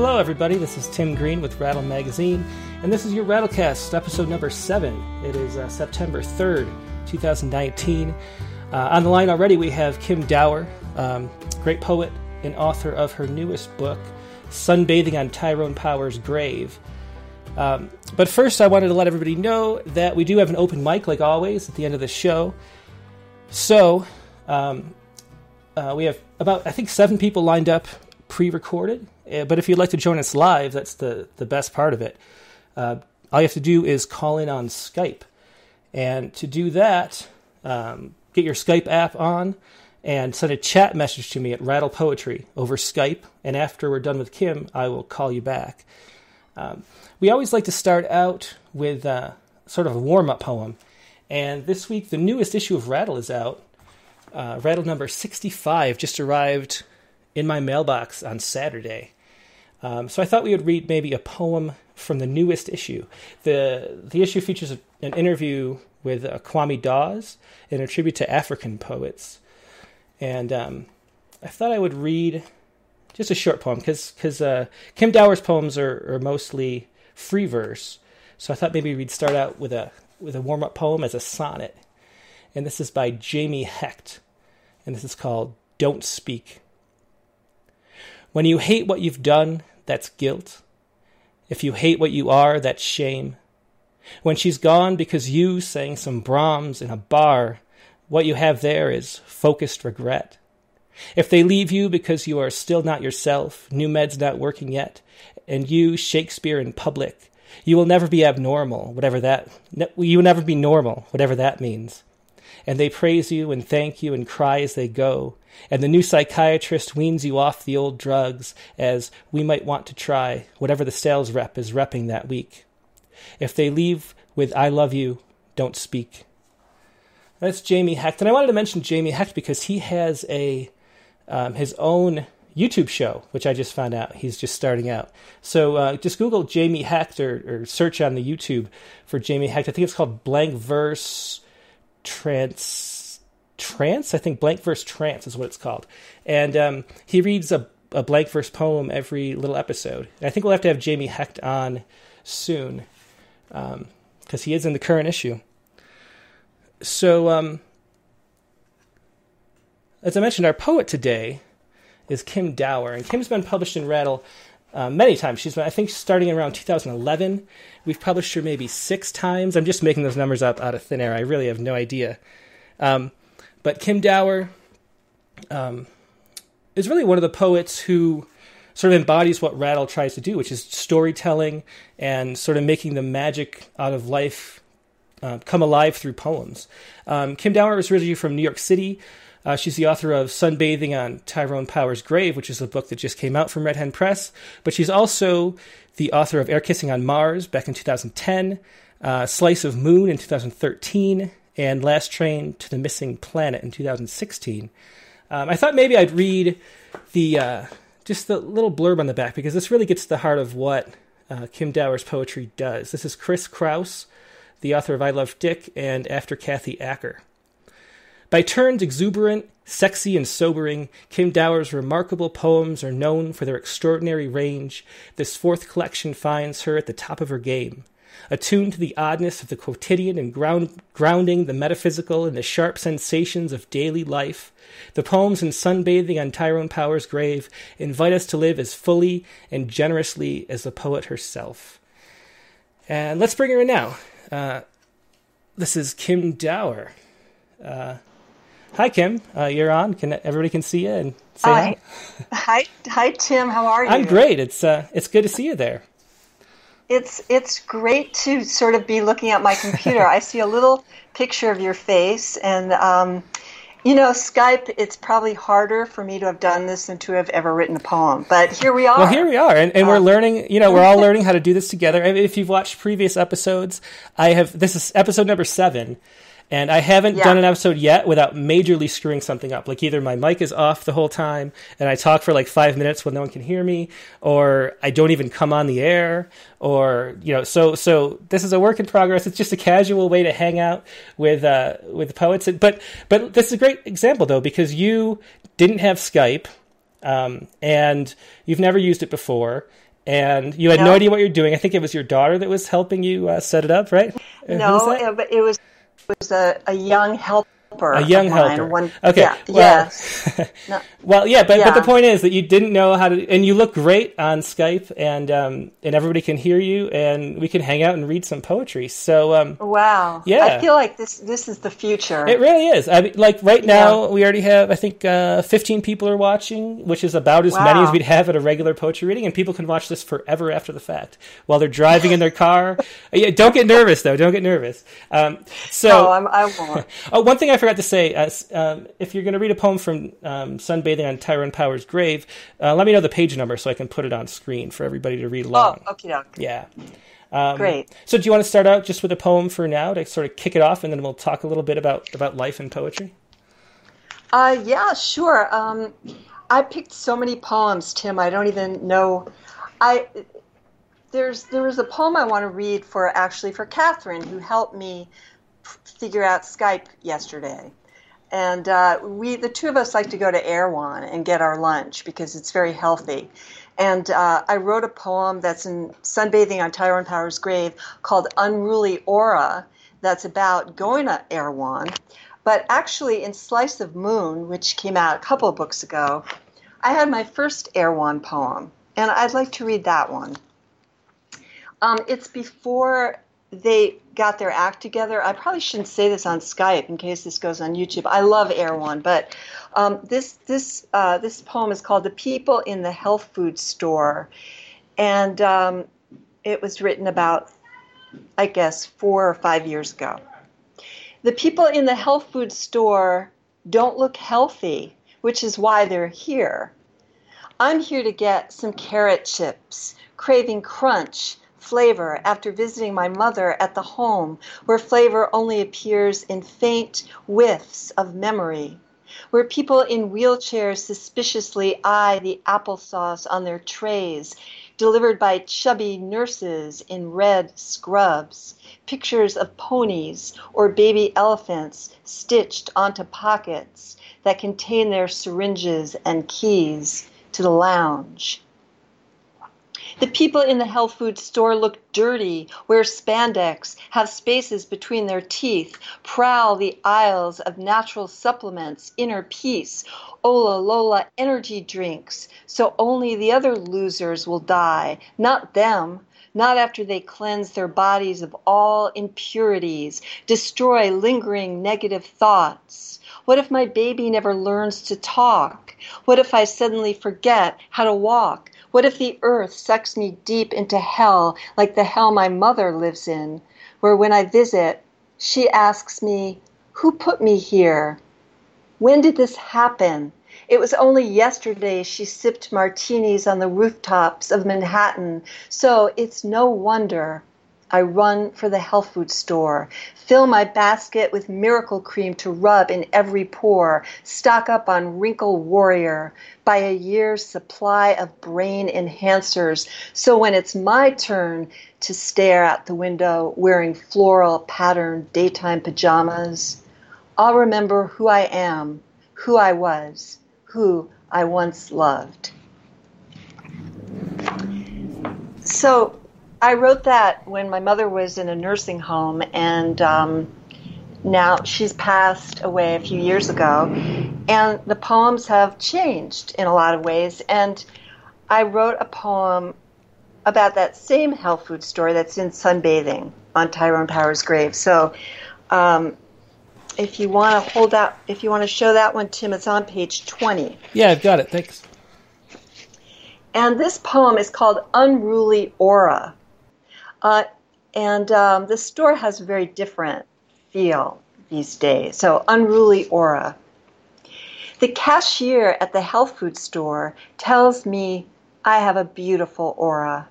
hello, everybody. This is Tim Green with Rattle Magazine, and this is your Rattlecast, episode number seven. It is uh, September 3rd, 2019. Uh, on the line already, we have Kim Dower, um, great poet and author of her newest book, Sunbathing on Tyrone Power's Grave. Um, but first, I wanted to let everybody know that we do have an open mic, like always, at the end of the show. So, um, uh, we have about, I think, seven people lined up pre recorded. Uh, but if you'd like to join us live, that's the, the best part of it. Uh, all you have to do is call in on Skype. And to do that, um, get your Skype app on and send a chat message to me at Rattle Poetry over Skype. And after we're done with Kim, I will call you back. Um, we always like to start out with uh, sort of a warm up poem. And this week, the newest issue of Rattle is out. Uh, Rattle number 65 just arrived in my mailbox on Saturday. Um, so I thought we would read maybe a poem from the newest issue. the The issue features an interview with uh, Kwame Dawes and a tribute to African poets. And um, I thought I would read just a short poem because because uh, Kim Dower's poems are, are mostly free verse. So I thought maybe we'd start out with a with a warm up poem as a sonnet. And this is by Jamie Hecht, and this is called "Don't Speak." When you hate what you've done, that's guilt. If you hate what you are, that's shame. When she's gone because you sang some Brahms in a bar, what you have there is focused regret. If they leave you because you are still not yourself, new med's not working yet, and you, Shakespeare in public, you will never be abnormal, whatever that, you will never be normal, whatever that means. And they praise you and thank you and cry as they go, and the new psychiatrist weans you off the old drugs as we might want to try whatever the sales rep is repping that week. If they leave with I love you, don't speak. That's Jamie Hecht. And I wanted to mention Jamie Hecht because he has a um, his own YouTube show, which I just found out he's just starting out. So uh, just Google Jamie Hecht or, or, search on the YouTube for Jamie Hecht. I think it's called Blank Verse Trans trance. I think blank verse trance is what it's called. And um, he reads a, a, blank verse poem every little episode. And I think we'll have to have Jamie Hecht on soon because um, he is in the current issue. So, um, as I mentioned, our poet today is Kim Dower, and Kim's been published in Rattle uh, many times. She's been, I think, starting around 2011. We've published her maybe six times. I'm just making those numbers up out of thin air. I really have no idea. Um, but Kim Dower um, is really one of the poets who sort of embodies what Rattle tries to do, which is storytelling and sort of making the magic out of life uh, come alive through poems. Um, Kim Dower is originally from New York City. Uh, she's the author of Sunbathing on Tyrone Power's Grave, which is a book that just came out from Red Hen Press. But she's also the author of Air Kissing on Mars back in 2010, uh, Slice of Moon in 2013, and Last Train to the Missing Planet in 2016. Um, I thought maybe I'd read the uh, just the little blurb on the back because this really gets to the heart of what uh, Kim Dower's poetry does. This is Chris Kraus, the author of I Love Dick and After Kathy Acker. By turns exuberant, sexy, and sobering, Kim Dower's remarkable poems are known for their extraordinary range. This fourth collection finds her at the top of her game attuned to the oddness of the quotidian and ground, grounding the metaphysical in the sharp sensations of daily life, the poems in Sunbathing on Tyrone Power's grave invite us to live as fully and generously as the poet herself. And let's bring her in now. Uh, this is Kim Dower. Uh, hi, Kim. Uh, you're on. Can everybody can see you and say hi? Hi, hi, Tim. How are you? I'm great. It's uh, it's good to see you there it's it's great to sort of be looking at my computer. I see a little picture of your face, and um, you know, Skype. It's probably harder for me to have done this than to have ever written a poem. But here we are. Well, here we are, and, and um, we're learning. You know, we're all learning how to do this together. If you've watched previous episodes, I have. This is episode number seven and I haven't yeah. done an episode yet without majorly screwing something up. Like either my mic is off the whole time and I talk for like five minutes when no one can hear me, or I don't even come on the air, or you know. So so this is a work in progress. It's just a casual way to hang out with uh, with the poets. But but this is a great example though because you didn't have Skype. um, and you've never used it before, and you had no, No. idea what you're doing. I think it was your daughter that was helping you uh, set it up, right? Uh, No, it, but it was was a, a young helper. A young helper. One, okay. Yeah. Well, yes. No. well, yeah, but but the point is that you didn't know how to, and you look great on Skype, and um, and everybody can hear you, and we can hang out and read some poetry. So um, Wow. Yeah. I feel like this this is the future. It really is. I mean, like right now, we already have I think uh, 15 people are watching, which is about as many as we'd have at a regular poetry reading, and people can watch this forever after the fact while they're driving in their car. Yeah, don't get nervous though. Don't get nervous. Um, so, oh, I'm, I won't. oh, one thing I forgot to say: uh, um, if you're going to read a poem from um, "Sunbathing on Tyrone Power's Grave," uh, let me know the page number so I can put it on screen for everybody to read Oh, along. okay, okay. Yeah. Um, Great. So, do you want to start out just with a poem for now to sort of kick it off, and then we'll talk a little bit about about life and poetry? Uh, yeah, sure. Um, I picked so many poems, Tim. I don't even know. I there's there was a poem I want to read for actually for Catherine, who helped me figure out Skype yesterday. And uh, we, the two of us, like to go to Erewhon and get our lunch because it's very healthy. And uh, I wrote a poem that's in sunbathing on Tyrone Power's grave called "Unruly Aura." That's about going to Erewhon. But actually, in Slice of Moon, which came out a couple of books ago, I had my first Erewhon poem, and I'd like to read that one. Um, it's before they got their act together. I probably shouldn't say this on Skype in case this goes on YouTube. I love Erewhon, but um, this this uh, this poem is called "The People in the Health Food Store," and um, it was written about, I guess, four or five years ago. The people in the health food store don't look healthy, which is why they're here. I'm here to get some carrot chips, craving crunch, flavor after visiting my mother at the home where flavor only appears in faint whiffs of memory, where people in wheelchairs suspiciously eye the applesauce on their trays, delivered by chubby nurses in red scrubs, pictures of ponies or baby elephants stitched onto pockets that contain their syringes and keys to the lounge. The people in the health food store look dirty, wear spandex, have spaces between their teeth, prowl the aisles of natural supplements, inner peace, Ola Lola energy drinks, so only the other losers will die, not them. Not after they cleanse their bodies of all impurities, destroy lingering negative thoughts. What if my baby never learns to talk? What if I suddenly forget how to walk? What if the earth sucks me deep into hell like the hell my mother lives in, where when I visit, she asks me, Who put me here? When did this happen? It was only yesterday she sipped martinis on the rooftops of Manhattan, so it's no wonder I run for the health food store, fill my basket with miracle cream to rub in every pore, stock up on Wrinkle Warrior, buy a year's supply of brain enhancers, so when it's my turn to stare out the window wearing floral patterned daytime pajamas, I'll remember who I am, who I was, who I once loved. So I wrote that when my mother was in a nursing home, and um, now she's passed away a few years ago. And the poems have changed in a lot of ways. And I wrote a poem about that same health food story that's in Sunbathing on Tyrone Power's grave. So um, if you want to hold out, if you want to show that one, Tim, it's on page 20. Yeah, I've got it. Thanks. And this poem is called Unruly Aura. Uh, and um, the store has a very different feel these days. So, Unruly Aura. The cashier at the health food store tells me I have a beautiful aura.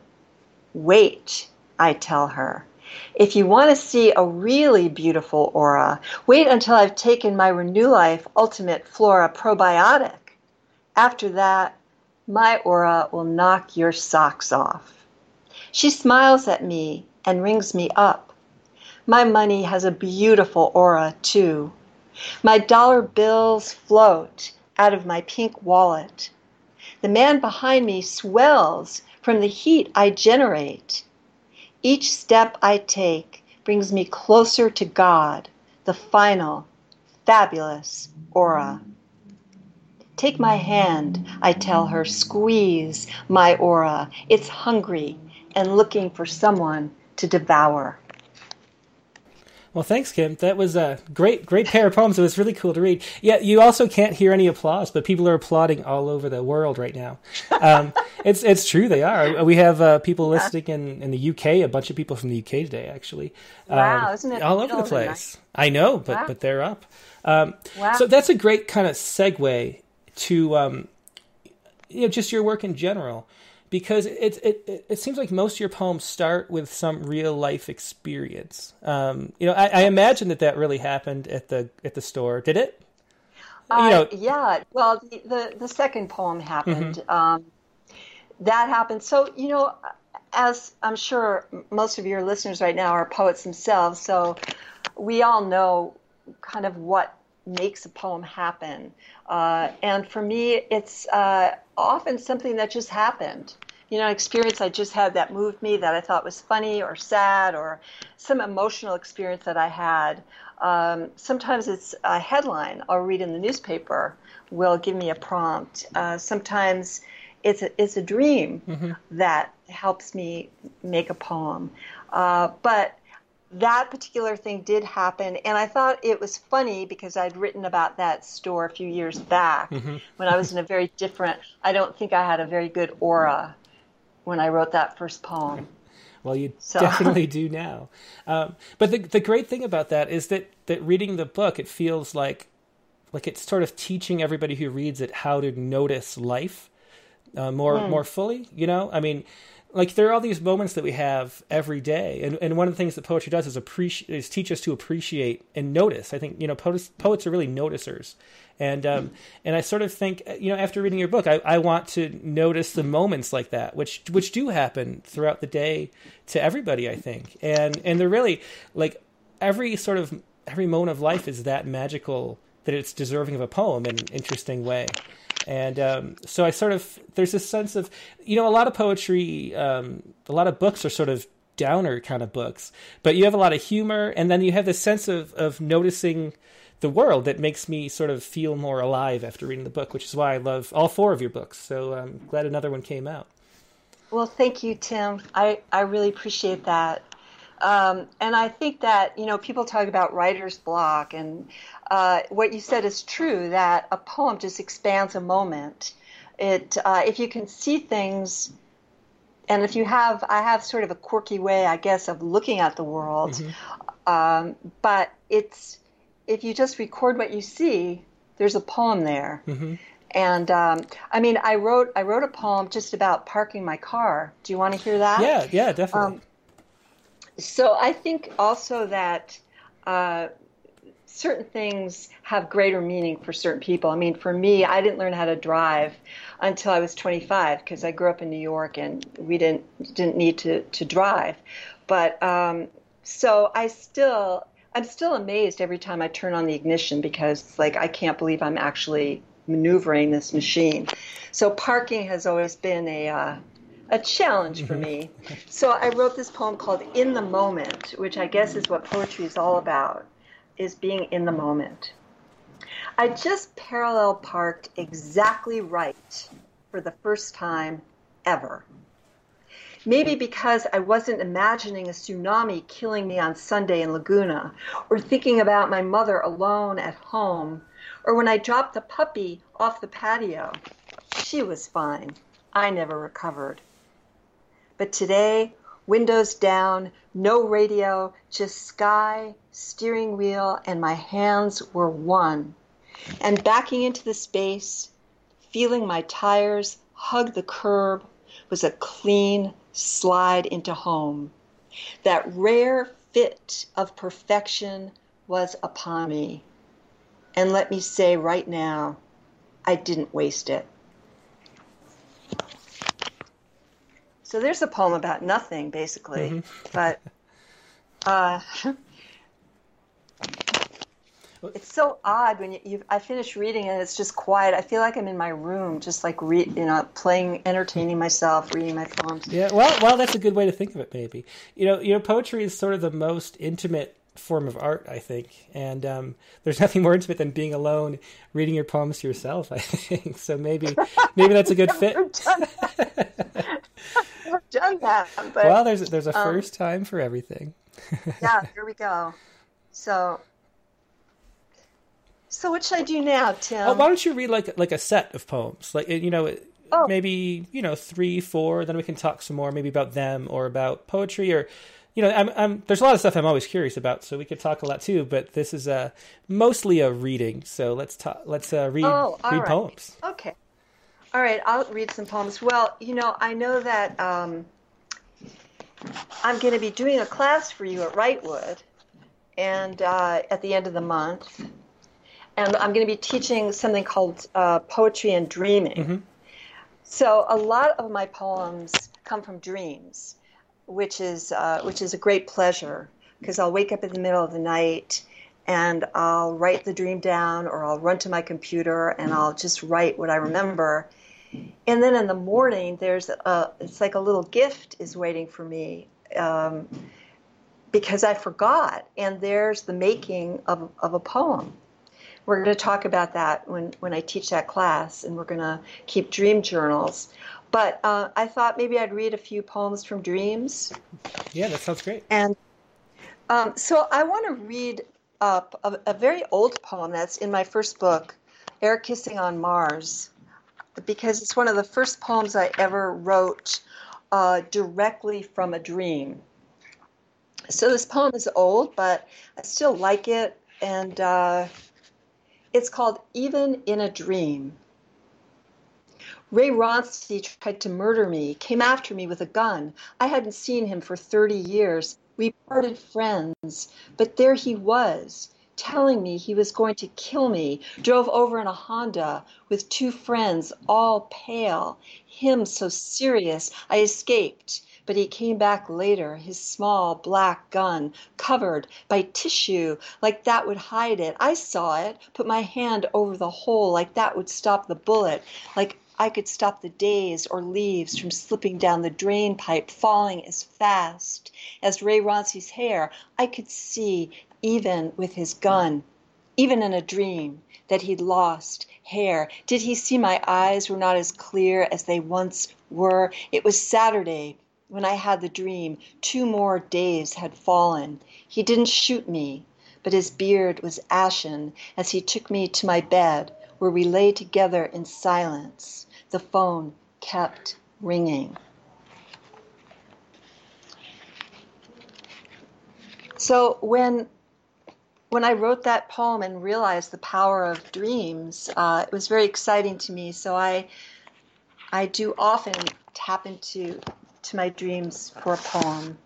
Wait, I tell her. If you want to see a really beautiful aura, wait until I've taken my Renew Life Ultimate Flora Probiotic. After that, my aura will knock your socks off. She smiles at me and rings me up. My money has a beautiful aura, too. My dollar bills float out of my pink wallet. The man behind me swells from the heat I generate. Each step I take brings me closer to God, the final, fabulous aura. Take my hand, I tell her, squeeze my aura. It's hungry and looking for someone to devour. Well, thanks, Kim. That was a great, great pair of poems. It was really cool to read. Yeah, you also can't hear any applause, but people are applauding all over the world right now. Um, it's it's true, they are. We have uh, people listening in, in the UK. A bunch of people from the UK today, actually. Wow, um, isn't it all over the place? I know, but wow. but they're up. Um, wow. So that's a great kind of segue to um, you know just your work in general because it, it, it seems like most of your poems start with some real life experience. Um, you know, I, I, imagine that that really happened at the at the store. Did it? Uh, you know, yeah. Well, the, the, the second poem happened. Mm-hmm. Um, that happened. So you know, as I'm sure most of your listeners right now are poets themselves, so we all know kind of what makes a poem happen. Uh, and for me, it's uh, often something that just happened. You know, an experience I just had that moved me that I thought was funny or sad or some emotional experience that I had. Um, sometimes it's a headline I'll read in the newspaper will give me a prompt. Uh, sometimes it's a, it's a dream mm-hmm. that helps me make a poem. Uh, but that particular thing did happen, and I thought it was funny because I'd written about that store a few years back mm-hmm. when I was in a very different. I don't think I had a very good aura when I wrote that first poem. Well, you so. definitely do now. Um, but the the great thing about that is that that reading the book, it feels like like it's sort of teaching everybody who reads it how to notice life uh, more mm. more fully. You know, I mean like there are all these moments that we have every day and, and one of the things that poetry does is appreciate is teach us to appreciate and notice. I think you know poets, poets are really noticers. And um, and i sort of think you know after reading your book I, I want to notice the moments like that which which do happen throughout the day to everybody i think. And and they're really like every sort of every moment of life is that magical that it's deserving of a poem in an interesting way and um, so I sort of there's this sense of you know a lot of poetry, um, a lot of books are sort of downer kind of books, but you have a lot of humor, and then you have this sense of of noticing the world that makes me sort of feel more alive after reading the book, which is why I love all four of your books. So I'm glad another one came out. Well, thank you, Tim. I, I really appreciate that. Um, and I think that, you know, people talk about writer's block, and uh, what you said is true that a poem just expands a moment. It, uh, if you can see things, and if you have, I have sort of a quirky way, I guess, of looking at the world, mm-hmm. um, but it's, if you just record what you see, there's a poem there. Mm-hmm. And um, I mean, I wrote I wrote a poem just about parking my car. Do you want to hear that? Yeah, yeah, definitely. Um, so I think also that uh, certain things have greater meaning for certain people. I mean, for me, I didn't learn how to drive until I was 25 because I grew up in New York and we didn't didn't need to to drive. But um, so I still I'm still amazed every time I turn on the ignition because it's like I can't believe I'm actually maneuvering this machine. So parking has always been a uh, a challenge for mm-hmm. me. So I wrote this poem called In the Moment, which I guess is what poetry is all about, is being in the moment. I just parallel parked exactly right for the first time ever. Maybe because I wasn't imagining a tsunami killing me on Sunday in Laguna, or thinking about my mother alone at home, or when I dropped the puppy off the patio. She was fine. I never recovered. But today, windows down, no radio, just sky, steering wheel, and my hands were one. And backing into the space, feeling my tires hug the curb, was a clean slide into home. That rare fit of perfection was upon me. And let me say right now, I didn't waste it. So there's a poem about nothing, basically. Mm-hmm. But uh, it's so odd when you, you I finish reading and it's just quiet. I feel like I'm in my room, just like re, you know, playing, entertaining myself, reading my poems. Yeah, well, well, that's a good way to think of it. Maybe you know, you know, poetry is sort of the most intimate form of art, I think, and um, there's nothing more intimate than being alone, reading your poems to yourself. I think so. Maybe, maybe that's a good fit. I've done that. But, well, there's there's a um, first time for everything. yeah, here we go. So so what should I do now, Tim? Oh, why don't you read like like a set of poems, like you know, oh. maybe you know three, four. Then we can talk some more, maybe about them or about poetry, or you know, I'm, I'm there's a lot of stuff I'm always curious about, so we could talk a lot too. But this is a mostly a reading, so let's talk. Let's uh, read oh, read right. poems. Okay, all right. I'll read some poems. Well, you know, I know that um, I'm going to be doing a class for you at Wrightwood, and uh, at the end of the month and I'm going to be teaching something called uh, poetry and dreaming. Mm-hmm. So a lot of my poems come from dreams, which is uh, which is a great pleasure because I'll wake up in the middle of the night and I'll write the dream down, or I'll run to my computer and I'll just write what I remember. And then in the morning, there's a it's like a little gift is waiting for me. Um, because I forgot, and there's the making of, of a poem we're going to talk about that when, when I teach that class, and we're going to keep dream journals. But uh, I thought maybe I'd read a few poems from dreams. Yeah, that sounds great. And um, so I want to read up a, a, very old poem that's in my first book, Air Kissing on Mars, because it's one of the first poems I ever wrote uh, directly from a dream. So this poem is old, but I still like it, and uh, it's called Even in a Dream. Ray Ronsky tried to murder me, came after me with a gun. I hadn't seen him for 30 years. We parted friends, but there he was, telling me he was going to kill me. Drove over in a Honda with two friends, all pale, him so serious. I escaped but he came back later, his small black gun covered by tissue like that would hide it. I saw it, put my hand over the hole like that would stop the bullet, like I could stop the days or leaves from slipping down the drain pipe, falling as fast as Ray Ronsky's hair. I could see, even with his gun, even in a dream, that he'd lost hair. Did he see my eyes were not as clear as they once were? It was Saturday when I had the dream, two more days had fallen. He didn't shoot me, but his beard was ashen as he took me to my bed, where we lay together in silence. The phone kept ringing. So when when I wrote that poem and realized the power of dreams, uh, it was very exciting to me. So I I do often tap into to my dreams for a poem.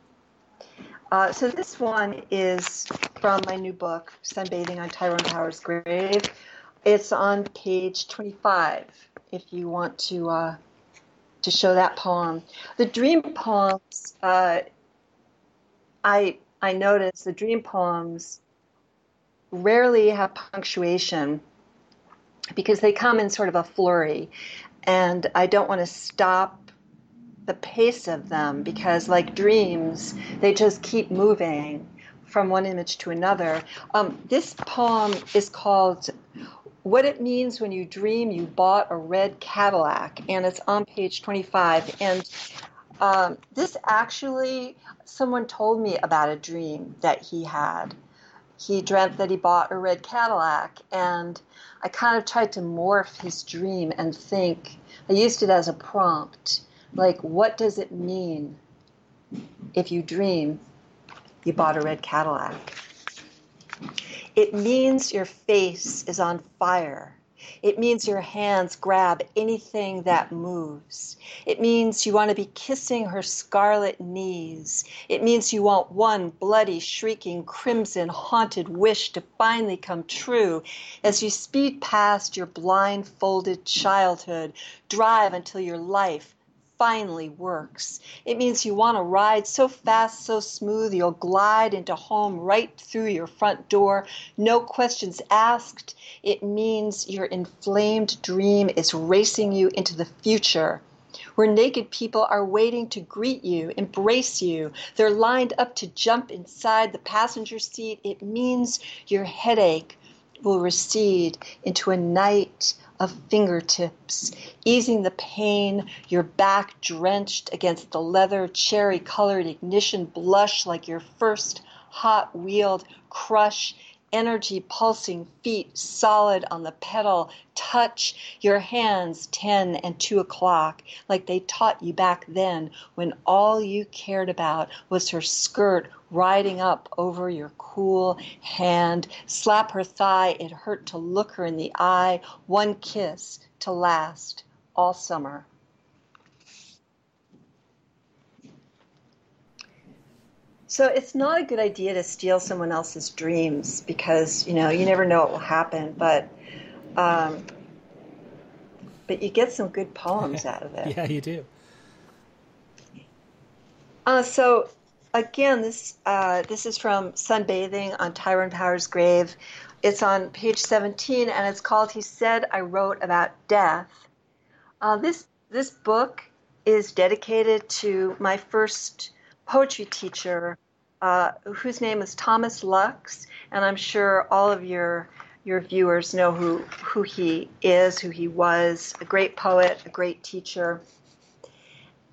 Uh, so this one is from my new book, Sunbathing on Tyrone Power's Grave. It's on page 25 if you want to uh, to show that poem. The dream poems, uh, I I notice the dream poems rarely have punctuation because they come in sort of a flurry, and I don't want to stop the pace of them because, like dreams, they just keep moving from one image to another. Um, this poem is called What It Means When You Dream You Bought a Red Cadillac, and it's on page 25. And um, this actually, someone told me about a dream that he had. He dreamt that he bought a red Cadillac, and I kind of tried to morph his dream and think. I used it as a prompt like, what does it mean if you dream you bought a red Cadillac? It means your face is on fire. It means your hands grab anything that moves. It means you want to be kissing her scarlet knees. It means you want one bloody, shrieking, crimson, haunted wish to finally come true as you speed past your blindfolded childhood, drive until your life finally works. It means you want to ride so fast, so smooth, you'll glide into home right through your front door, no questions asked. It means your inflamed dream is racing you into the future where naked people are waiting to greet you, embrace you. They're lined up to jump inside the passenger seat. It means your headache will recede into a night of fingertips, easing the pain, your back drenched against the leather, cherry colored ignition blush like your first hot wheeled crush energy pulsing feet solid on the pedal. Touch your hands 10 and 2 o'clock like they taught you back then when all you cared about was her skirt riding up over your cool hand. Slap her thigh it hurt to look her in the eye. One kiss to last all summer So it's not a good idea to steal someone else's dreams because you know you never know what will happen. But um, but you get some good poems out of it. yeah, you do. Uh, so again, this uh, this is from Sunbathing on Tyrone Power's grave. It's on page 17, and it's called "He Said I Wrote About Death." Uh, this this book is dedicated to my first poetry teacher, uh, whose name is Thomas Lux, and I'm sure all of your your viewers know who who he is, who he was. A great poet, a great teacher,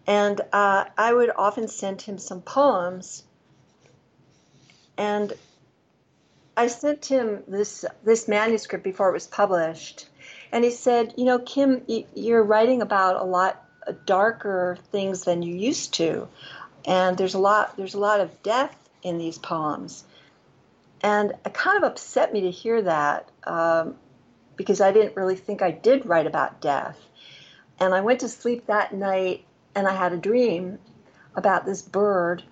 and uh, I would often send him some poems, and I sent him this this manuscript before it was published, and he said, "You know, Kim, you're writing about a lot darker things than you used to, and there's a lot there's a lot of death in these poems. And it kind of upset me to hear that um, because I didn't really think I did write about death. And I went to sleep that night and I had a dream about this bird.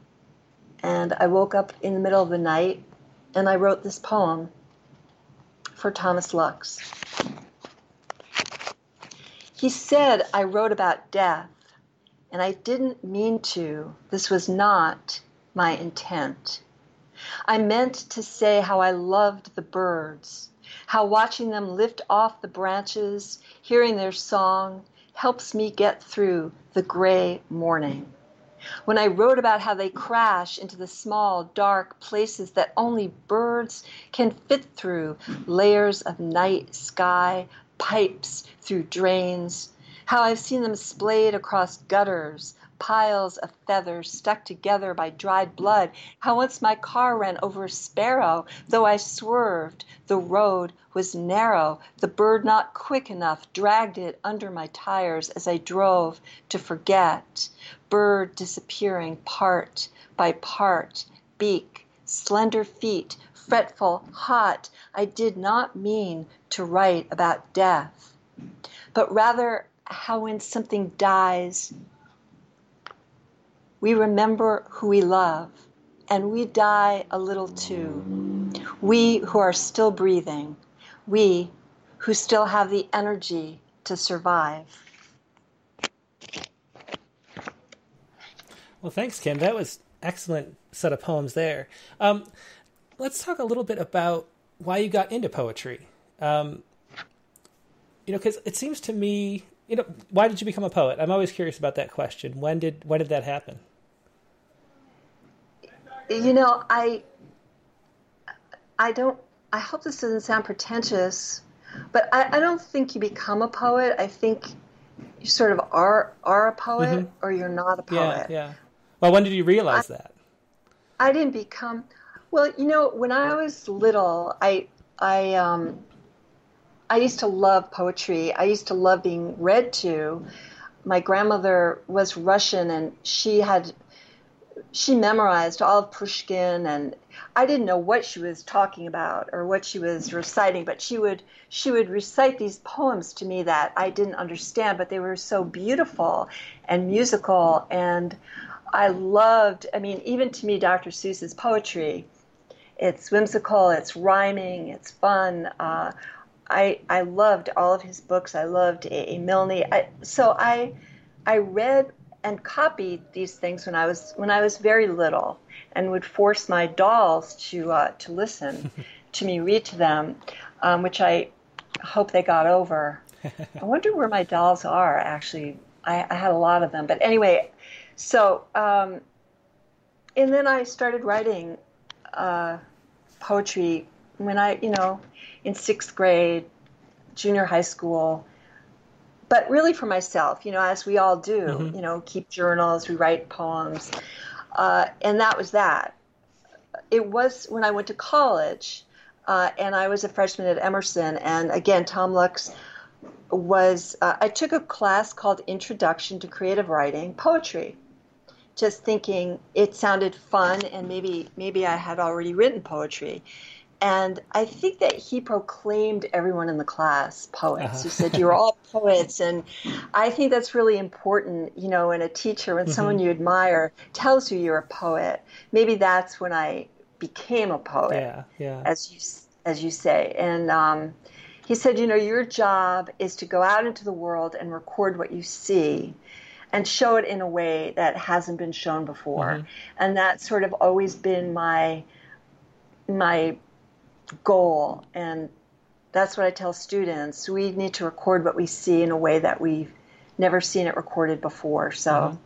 And I woke up in the middle of the night and I wrote this poem for Thomas Lux. He said I wrote about death, and I didn't mean to. This was not my intent. I meant to say how I loved the birds, how watching them lift off the branches, hearing their song, helps me get through the gray morning. When I wrote about how they crash into the small, dark places that only birds can fit through layers of night sky, pipes through drains, how I've seen them splayed across gutters, piles of feathers stuck together by dried blood. How once my car ran over a sparrow, though I swerved, the road was narrow. The bird, not quick enough, dragged it under my tires as I drove to forget. Bird disappearing part by part, beak, slender feet, fretful, hot. I did not mean to write about death, but rather how when something dies, we remember who we love, and we die a little too. We who are still breathing, we who still have the energy to survive. Well, thanks, Kim. That was excellent set of poems there. Um, let's talk a little bit about why you got into poetry. Um, you know, because it seems to me, you know, why did you become a poet? I'm always curious about that question. When did when did that happen? You know, I I don't I hope this doesn't sound pretentious, but I, I don't think you become a poet. I think you sort of are are a poet mm-hmm. or you're not a poet. Yeah, yeah. Well, when did you realize I, that? I didn't become well, you know, when I was little, I I um I used to love poetry. I used to love being read to. My grandmother was Russian and she had she memorized all of Pushkin and I didn't know what she was talking about or what she was reciting, but she would she would recite these poems to me that I didn't understand, but they were so beautiful and musical and I loved I mean, even to me Dr. Seuss's poetry, it's whimsical, it's rhyming, it's fun. Uh, I I loved all of his books. I loved A. A. Milne. I, so I I read and copied these things when I was when I was very little, and would force my dolls to uh, to listen to me read to them, um, which I hope they got over. I wonder where my dolls are. Actually, I, I had a lot of them, but anyway, so um, and then I started writing uh, poetry when I, you know, in sixth grade, junior high school but really for myself, you know, as we all do, mm-hmm. you know, keep journals, we write poems. Uh, and that was that. It was when I went to college, uh, and I was a freshman at Emerson, and again, Tom Lux was, uh, I took a class called Introduction to Creative Writing, Poetry. Just thinking it sounded fun, and maybe maybe I had already written poetry, and I think that he proclaimed everyone in the class poets. Uh-huh. He said, You're all poets. And I think that's really important, you know, when a teacher, when mm-hmm. someone you admire tells you you're a poet. Maybe that's when I became a poet, yeah, yeah. as you as you say. And um, he said, you know, your job is to go out into the world and record what you see and show it in a way that hasn't been shown before. Mm-hmm. And that's sort of always been my my goal. And that's what I tell students. We need to record what we see in a way that we've never seen it recorded before. So, mm-hmm.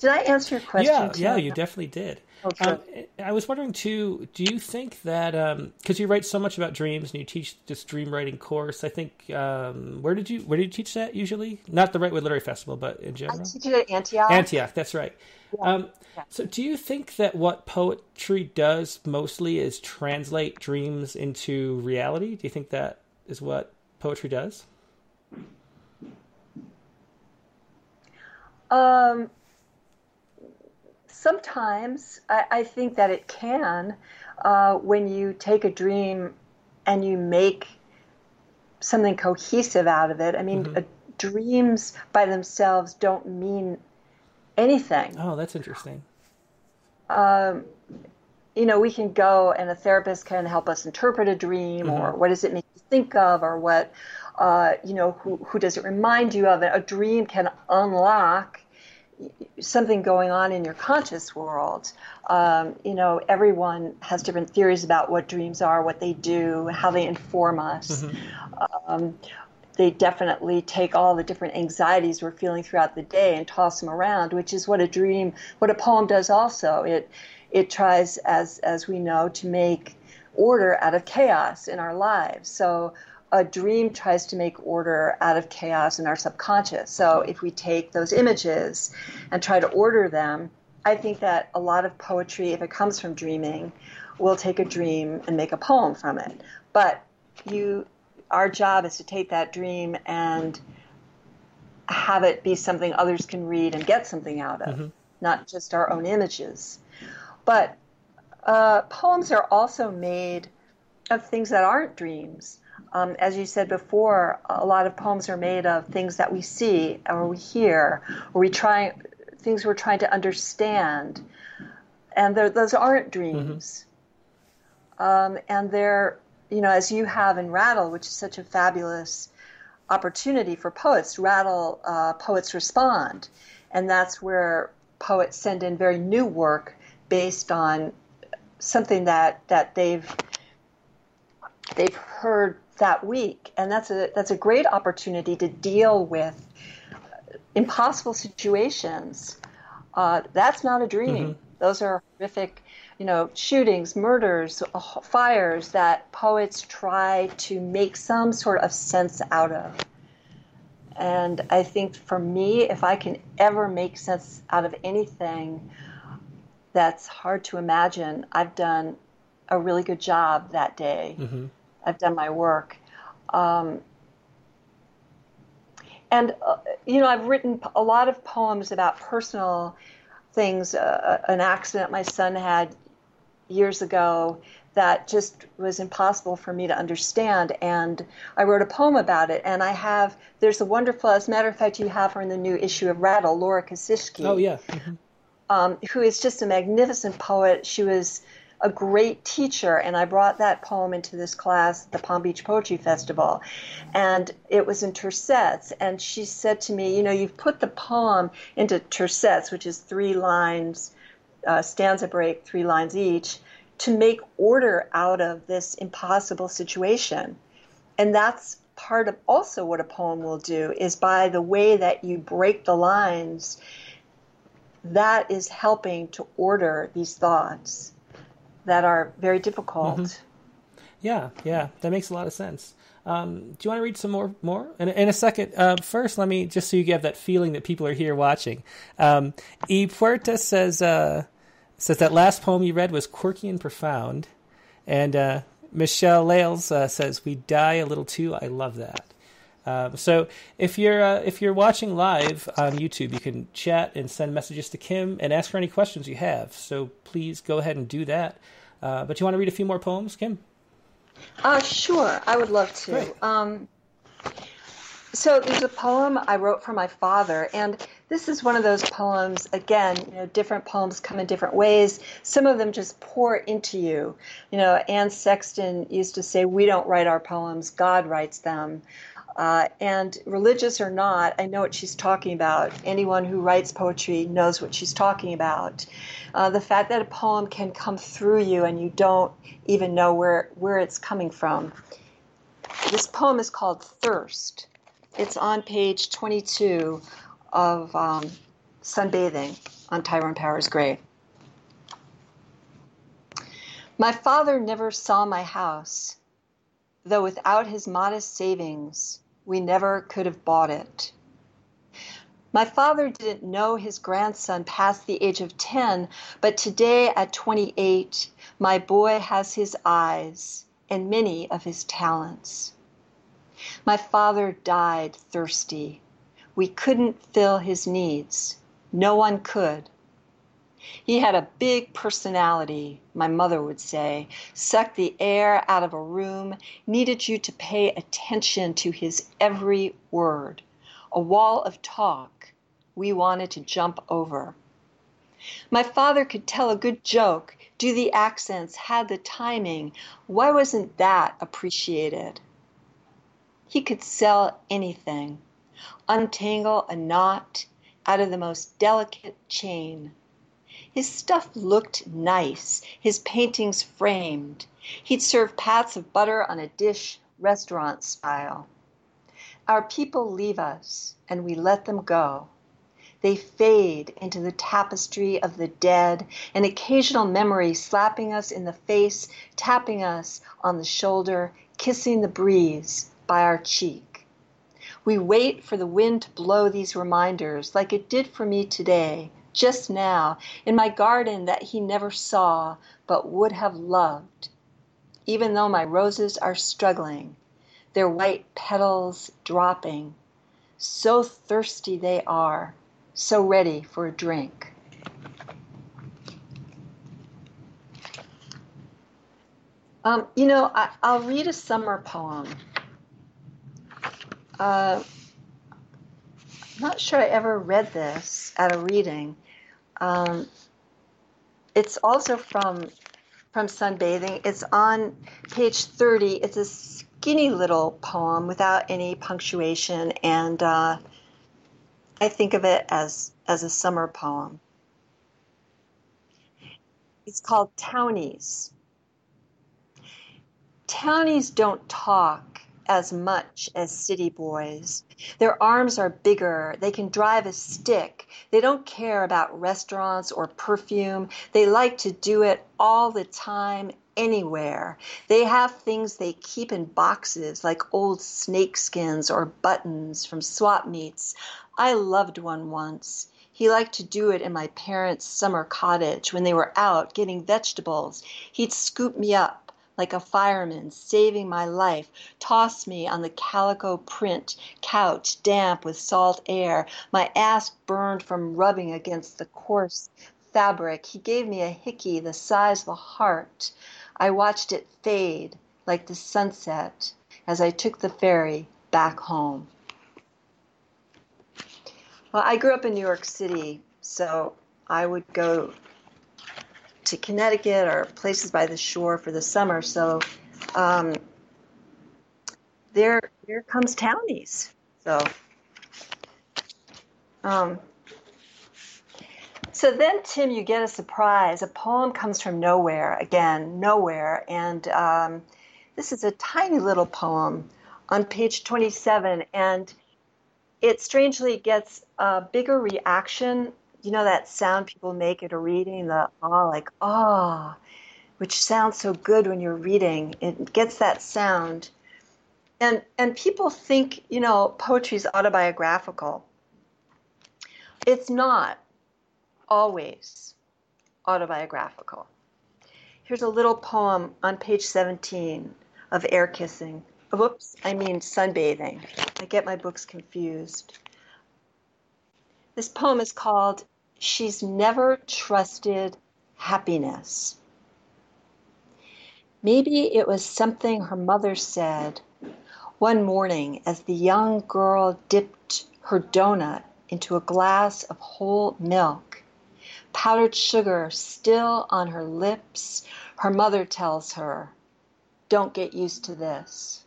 Did I answer your question? Yeah, too? yeah, you definitely did. Okay. Um, I was wondering too. Do you think that because um, you write so much about dreams and you teach this dream writing course? I think um, where did you where did you teach that usually? Not the Wrightwood Literary Festival, but in general. I teach it at Antioch. Antioch, that's right. Um, so, do you think that what poetry does mostly is translate dreams into reality? Do you think that is what poetry does? Um, sometimes I, I, think that it can uh, when you take a dream and you make something cohesive out of it. I mean, mm-hmm. uh, dreams by themselves don't mean anything. Oh, that's interesting. Um, you know, we can go and a therapist can help us interpret a dream mm-hmm. or what does it make you think of or what, uh, you know, who, who does it remind you of? A dream can unlock something going on in your conscious world. Um, you know, everyone has different theories about what dreams are, what they do, how they inform us. Mm-hmm. Um, they definitely take all the different anxieties we're feeling throughout the day and toss them around, which is what a dream, what a poem does also. It it tries, as as we know, to make order out of chaos in our lives. So a dream tries to make order out of chaos in our subconscious. So if we take those images and try to order them, I think that a lot of poetry, if it comes from dreaming, will take a dream and make a poem from it. But you our job is to take that dream and have it be something others can read and get something out of, mm-hmm. not just our own images. But uh, poems are also made of things that aren't dreams. Um, as you said before, a lot of poems are made of things that we see or we hear, or we try things we're trying to understand, and those aren't dreams. Mm-hmm. Um, and they're you know, as you have in Rattle, which is such a fabulous opportunity for poets, Rattle uh, poets respond, and that's where poets send in very new work based on something that that they've they've heard that week, and that's a that's a great opportunity to deal with impossible situations. Uh, that's not a dream. Mm-hmm. Those are horrific you know, shootings, murders, uh, fires that poets try to make some sort of sense out of. And I think for me, if I can ever make sense out of anything that's hard to imagine, I've done a really good job that day. Mm-hmm. I've done my work. Um, and, uh, you know, I've written a lot of poems about personal things, uh, an accident my son had years ago that just was impossible for me to understand. And I wrote a poem about it. And I have, there's a wonderful, as a matter of fact, you have her in the new issue of Rattle, Laura Kosciuszko. Oh, yeah. Mm-hmm. Um, who is just a magnificent poet. She was a great teacher, and I brought that poem into this class at the Palm Beach Poetry Festival, and it was in tercets. And she said to me, "You know, you've put the poem into tercets, which is three lines, uh, stanza break, three lines each, to make order out of this impossible situation." And that's part of also what a poem will do is by the way that you break the lines that is helping to order these thoughts that are very difficult. Mm-hmm. Yeah, yeah, that makes a lot of sense. Um, do you want to read some more? More in, in a second. Uh, first, let me just so you get that feeling that people are here watching. Um, e Puerta says uh, says that last poem you read was quirky and profound, and uh, Michelle Lales uh, says we die a little too. I love that. Um, so if you're uh, if you're watching live on YouTube, you can chat and send messages to Kim and ask her any questions you have. So please go ahead and do that. Uh, but you want to read a few more poems, Kim? Uh, sure, I would love to. Um, so there's a poem I wrote for my father, and this is one of those poems. Again, you know, different poems come in different ways. Some of them just pour into you. You know, Anne Sexton used to say, "We don't write our poems; God writes them." Uh, and religious or not, I know what she's talking about. Anyone who writes poetry knows what she's talking about. Uh, the fact that a poem can come through you and you don't even know where, where it's coming from. This poem is called Thirst. It's on page 22 of um, Sunbathing on Tyrone Power's grave. My father never saw my house, though without his modest savings, we never could have bought it. My father didn't know his grandson past the age of 10, but today at 28, my boy has his eyes and many of his talents. My father died thirsty. We couldn't fill his needs. No one could. He had a big personality, my mother would say, sucked the air out of a room, needed you to pay attention to his every word. A wall of talk we wanted to jump over. My father could tell a good joke, do the accents, had the timing. Why wasn't that appreciated? He could sell anything, untangle a knot out of the most delicate chain his stuff looked nice, his paintings framed. He'd serve pats of butter on a dish, restaurant style. Our people leave us, and we let them go. They fade into the tapestry of the dead, an occasional memory slapping us in the face, tapping us on the shoulder, kissing the breeze by our cheek. We wait for the wind to blow these reminders like it did for me today just now in my garden that he never saw but would have loved. Even though my roses are struggling, their white petals dropping, so thirsty they are, so ready for a drink. Um, you know, I, will read a summer poem. Uh, I'm not sure I ever read this at a reading. Um, it's also from from sunbathing. It's on page 30. It's a skinny little poem without any punctuation, and uh, I think of it as as a summer poem. It's called Townies. Townies don't talk as much as city boys. Their arms are bigger. They can drive a stick. They don't care about restaurants or perfume. They like to do it all the time, anywhere. They have things they keep in boxes like old snakeskins or buttons from swap meets. I loved one once. He liked to do it in my parents' summer cottage when they were out getting vegetables. He'd scoop me up like a fireman saving my life, tossed me on the calico print couch damp with salt air, my ass burned from rubbing against the coarse fabric. He gave me a hickey the size of a heart. I watched it fade like the sunset as I took the ferry back home. Well, I grew up in New York City, so I would go to Connecticut or places by the shore for the summer. So um, there, there comes townies. So, um, so then, Tim, you get a surprise. A poem comes from nowhere, again, nowhere. And um, this is a tiny little poem on page 27. And it strangely gets a bigger reaction. You know that sound people make at a reading, the ah, like ah, which sounds so good when you're reading. It gets that sound. And, and people think, you know, poetry is autobiographical. It's not always autobiographical. Here's a little poem on page 17 of Air Kissing. Whoops, I mean sunbathing. I get my books confused. This poem is called She's Never Trusted Happiness. Maybe it was something her mother said one morning as the young girl dipped her donut into a glass of whole milk. Powdered sugar still on her lips, her mother tells her, Don't get used to this.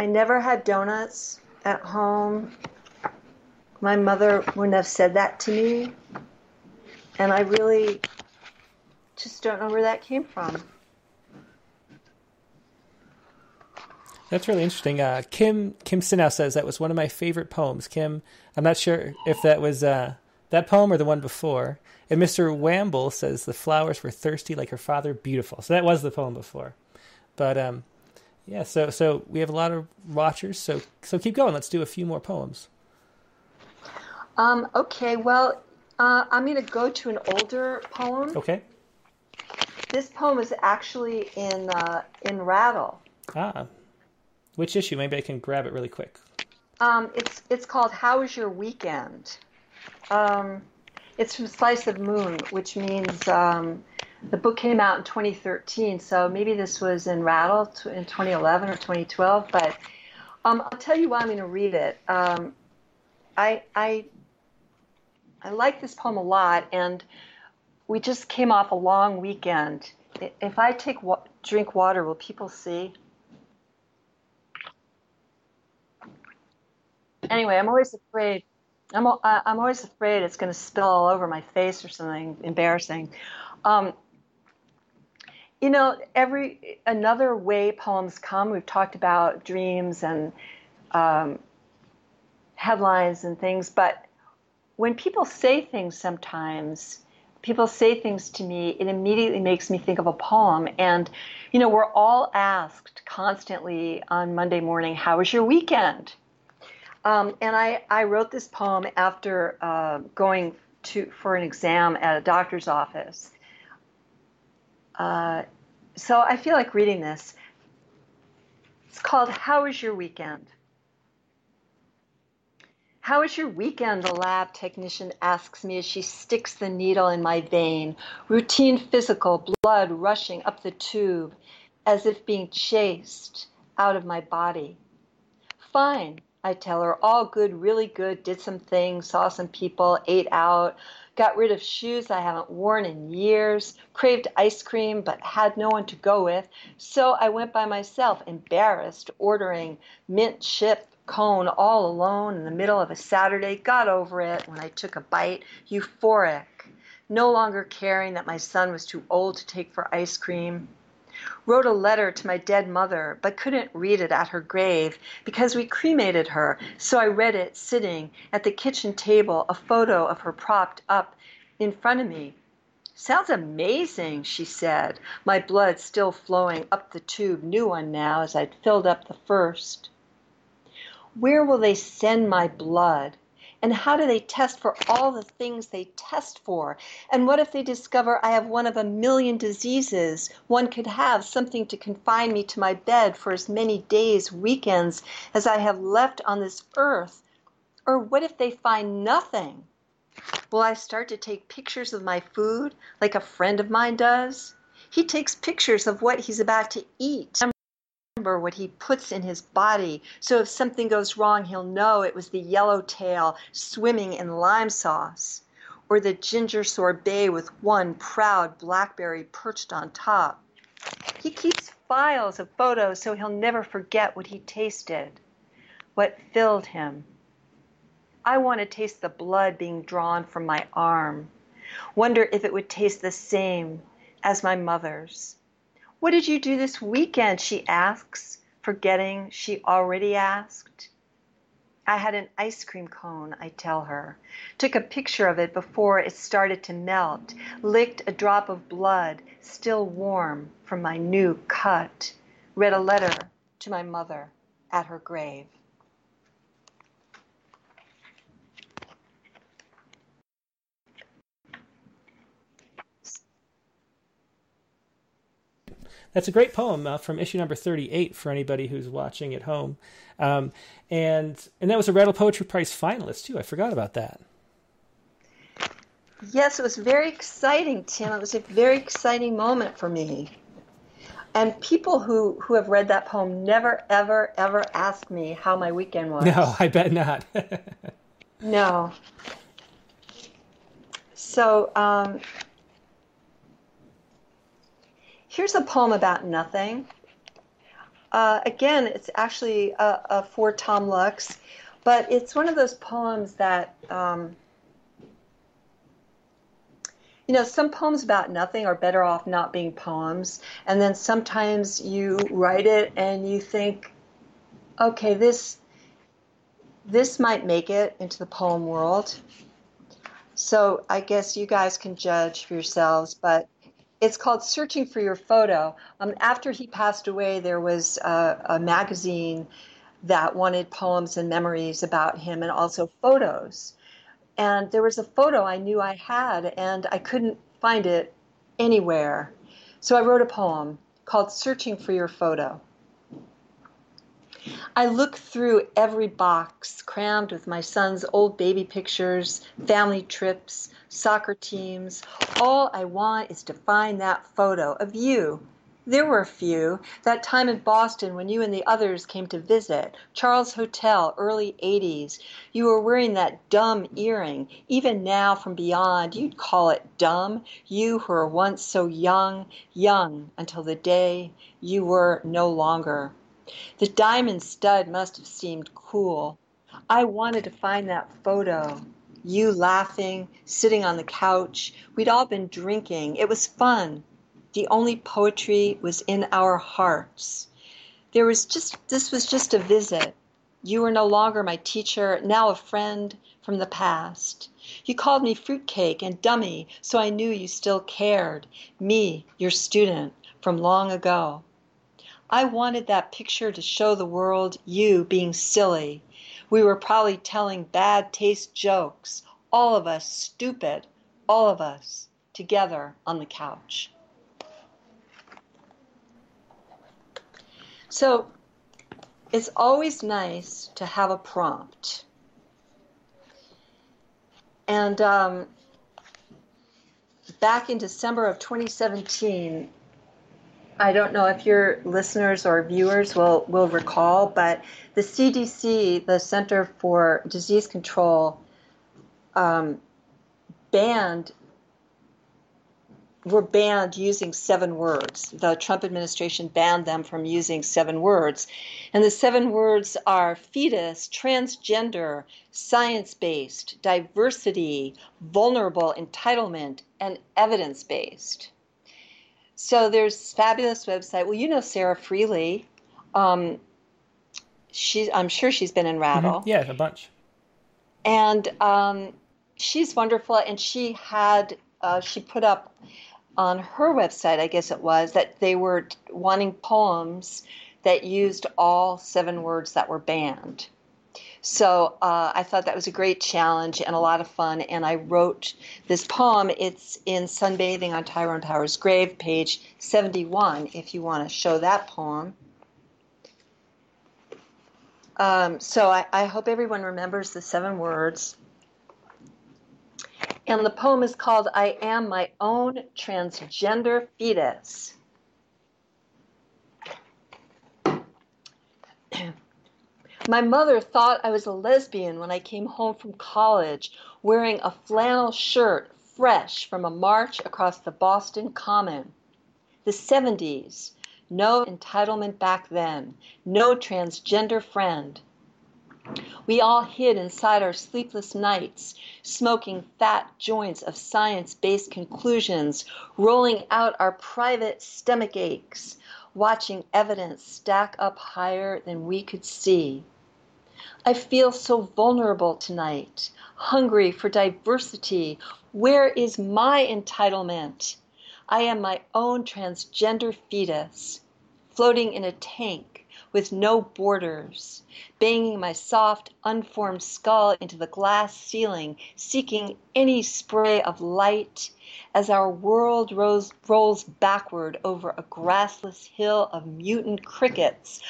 I never had donuts at home. My mother wouldn't have said that to me. And I really just don't know where that came from. That's really interesting. Uh, Kim Kim Sinow says that was one of my favorite poems. Kim, I'm not sure if that was uh, that poem or the one before. And Mr. Wamble says the flowers were thirsty like her father, beautiful. So that was the poem before. But um, yeah, so so we have a lot of watchers. So so keep going. Let's do a few more poems. Um, okay, well, uh, I'm going to go to an older poem. Okay. This poem is actually in uh, in Rattle. Ah, which issue? Maybe I can grab it really quick. Um, it's it's called "How Was Your Weekend." Um, it's from Slice of Moon, which means um, the book came out in 2013, so maybe this was in Rattle in 2011 or 2012. But um, I'll tell you why I'm going to read it. Um, I, I, I like this poem a lot, and we just came off a long weekend. If I take wa- drink water, will people see? Anyway, I'm always afraid. I'm, I'm always afraid it's going to spill all over my face or something embarrassing. Um, you know, every another way poems come. We've talked about dreams and um, headlines and things, but when people say things, sometimes people say things to me, it immediately makes me think of a poem. And you know, we're all asked constantly on Monday morning, "How was your weekend?" Um, and I, I wrote this poem after uh, going to for an exam at a doctor's office uh, so I feel like reading this. It's called How Was Your Weekend? How was your weekend? The lab technician asks me as she sticks the needle in my vein. Routine physical, blood rushing up the tube as if being chased out of my body. Fine, I tell her, all good, really good, did some things, saw some people, ate out, got rid of shoes I haven't worn in years, craved ice cream but had no one to go with, so I went by myself, embarrassed, ordering mint chip cone all alone in the middle of a Saturday, got over it when I took a bite, euphoric, no longer caring that my son was too old to take for ice cream wrote a letter to my dead mother, but couldn't read it at her grave because we cremated her. So I read it sitting at the kitchen table, a photo of her propped up in front of me. Sounds amazing, she said, my blood still flowing up the tube, new one now, as I'd filled up the first. Where will they send my blood? And how do they test for all the things they test for? And what if they discover I have one of a million diseases one could have, something to confine me to my bed for as many days, weekends as I have left on this earth? Or what if they find nothing? Will I start to take pictures of my food like a friend of mine does? He takes pictures of what he's about to eat. What he puts in his body so if something goes wrong, he'll know it was the yellowtail swimming in lime sauce or the ginger sorbet with one proud blackberry perched on top. He keeps files of photos so he'll never forget what he tasted, what filled him. I want to taste the blood being drawn from my arm. Wonder if it would taste the same as my mother's. What did you do this weekend? she asks, forgetting she already asked. I had an ice cream cone, I tell her. Took a picture of it before it started to melt. Licked a drop of blood, still warm from my new cut. Read a letter to my mother at her grave. That's a great poem uh, from issue number 38 for anybody who's watching at home. Um, and and that was a Rattle Poetry Prize finalist, too. I forgot about that. Yes, it was very exciting, Tim. It was a very exciting moment for me. And people who, who have read that poem never, ever, ever ask me how my weekend was. No, I bet not. no. So, um, Here's a poem about nothing. Uh, again, it's actually uh, uh, for Tom Lux, but it's one of those poems that, um, you know, some poems about nothing are better off not being poems. And then sometimes you write it and you think, okay, this this might make it into the poem world. So I guess you guys can judge for yourselves, but it's called Searching for Your Photo. Um, after he passed away, there was a, a magazine that wanted poems and memories about him and also photos. And there was a photo I knew I had, and I couldn't find it anywhere. So I wrote a poem called Searching for Your Photo. I look through every box crammed with my son's old baby pictures, family trips, soccer teams. All I want is to find that photo of you. There were a few. That time in Boston when you and the others came to visit. Charles Hotel, early 80s. You were wearing that dumb earring. Even now from beyond, you'd call it dumb. You who were once so young, young until the day you were no longer. The diamond stud must have seemed cool. I wanted to find that photo. You laughing, sitting on the couch. We'd all been drinking. It was fun. The only poetry was in our hearts. There was just this was just a visit. You were no longer my teacher, now a friend from the past. You called me fruitcake and dummy, so I knew you still cared. Me, your student, from long ago. I wanted that picture to show the world you being silly. We were probably telling bad taste jokes, all of us stupid, all of us together on the couch. So it's always nice to have a prompt. And um, back in December of 2017, I don't know if your listeners or viewers will, will recall, but the CDC, the Center for Disease Control, um, banned were banned using seven words. The Trump administration banned them from using seven words. And the seven words are fetus, transgender, science based, diversity, vulnerable, entitlement, and evidence based. So there's this fabulous website. Well, you know Sarah Freligh. Um, she's I'm sure she's been in mm-hmm. Rattle. Mm-hmm. Yeah, a bunch. And um, she's wonderful. And she had uh, she put up on her website, I guess it was, that they were wanting poems that used all seven words that were banned. So uh, I thought that was a great challenge and a lot of fun. And I wrote this poem. It's in Sunbathing on Tyrone Power's Grave, page 71, if you want to show that poem. Um, so I, I hope everyone remembers the seven words. And the poem is called I Am My Own Transgender Fetus. My mother thought I was a lesbian when I came home from college wearing a flannel shirt fresh from a march across the Boston Common. The 70s. No entitlement back then. No transgender friend. We all hid inside our sleepless nights, smoking fat joints of science based conclusions, rolling out our private stomach aches, watching evidence stack up higher than we could see. I feel so vulnerable tonight, hungry for diversity. Where is my entitlement? I am my own transgender fetus, floating in a tank with no borders, banging my soft, unformed skull into the glass ceiling, seeking any spray of light as our world rolls, rolls backward over a grassless hill of mutant crickets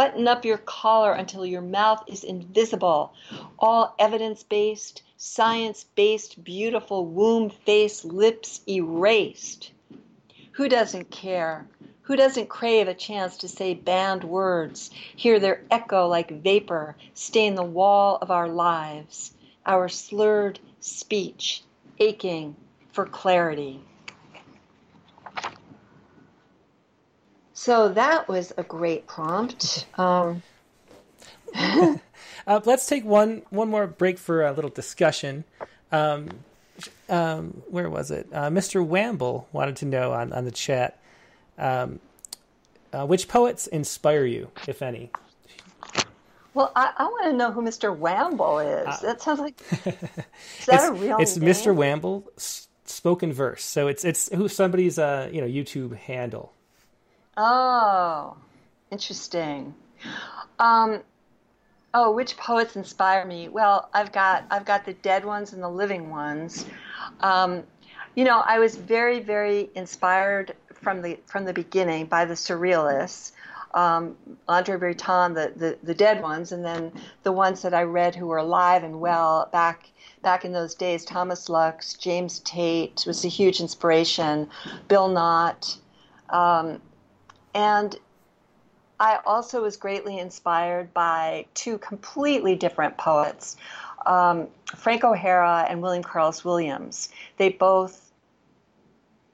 Button up your collar until your mouth is invisible. All evidence based, science based, beautiful womb face lips erased. Who doesn't care? Who doesn't crave a chance to say banned words, hear their echo like vapor stain the wall of our lives, our slurred speech, aching for clarity? So that was a great prompt. Um, uh, let's take one one more break for a little discussion. Um, um, where was it? Uh, Mr. Wamble wanted to know on, on the chat um, uh, which poets inspire you, if any. Well, I, I want to know who Mr. Wamble is. Uh, that sounds like is that a real? It's name? Mr. Wamble spoken verse. So it's it's who somebody's uh you know YouTube handle. Oh, interesting. Um, oh, which poets inspire me? Well, I've got I've got the dead ones and the living ones. Um, you know, I was very very inspired from the from the beginning by the surrealists. Um, Andre Breton, the, the, the dead ones, and then the ones that I read who were alive and well back back in those days. Thomas Lux, James Tate was a huge inspiration. Bill Knott, um, and I also was greatly inspired by two completely different poets, um, Frank O'Hara and William Carlos Williams. They both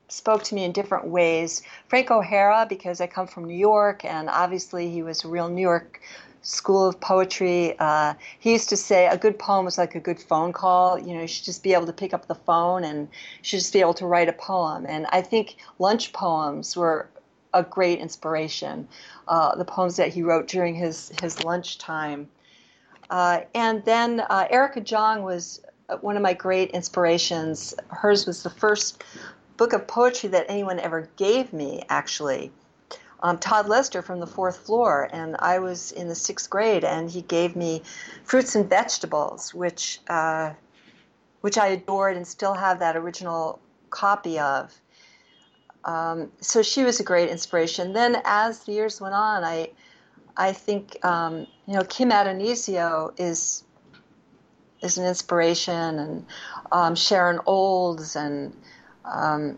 spoke to me in different ways. Frank O'Hara, because I come from New York, and obviously he was a real New York school of poetry. Uh, he used to say a good poem was like a good phone call. You know, you should just be able to pick up the phone and you should just be able to write a poem. And I think lunch poems were a great inspiration. Uh, the poems that he wrote during his his lunchtime, uh, and then uh, Erica Jong was one of my great inspirations. Hers was the first book of poetry that anyone ever gave me, actually. Um, Todd Lester from the fourth floor, and I was in the sixth grade, and he gave me fruits and vegetables, which uh, which I adored and still have that original copy of. Um, so she was a great inspiration. Then as the years went on, I I think um, you know Kim Addonizio is is an inspiration, and um, Sharon Olds, and um,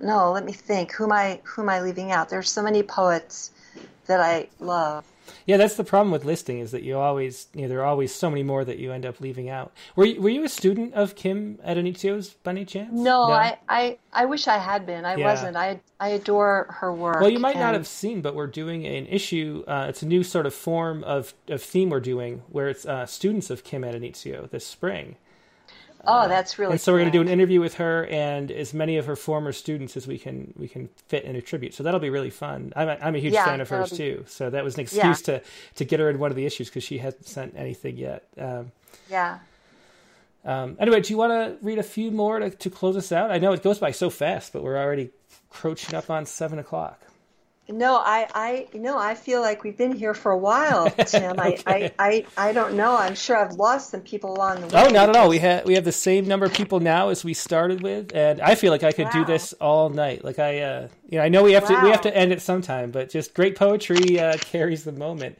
no, let me think. Who am I who am I leaving out? There's so many poets that I love. Yeah, that's the problem with listing is that you always, you know, there are always so many more that you end up leaving out. Were you, were you a student of Kim Addonizio's by any chance? No, no? I, I, I wish I had been. I yeah. wasn't. I, I adore her work. Well, you might and... not have seen, but we're doing an issue. Uh, it's a new sort of form of, of theme we're doing where it's uh, students of Kim Addonizio this spring. Oh, that's really. And so we're going to do an interview with her and as many of her former students as we can we can fit in a tribute. So that'll be really fun. I'm a, I'm a huge yeah, fan of hers be... too. So that was an excuse yeah. to to get her in one of the issues because she hasn't sent anything yet. Um, yeah. Um, anyway, do you want to read a few more to, to close us out? I know it goes by so fast, but we're already crouching up on seven o'clock. No, I, I, you know, I feel like we've been here for a while, Tim. okay. I, I, I, I don't know. I'm sure I've lost some people along the way. Oh, not at all. We have we have the same number of people now as we started with, and I feel like I could wow. do this all night. Like I, uh, you know, I know we have wow. to we have to end it sometime, but just great poetry uh, carries the moment.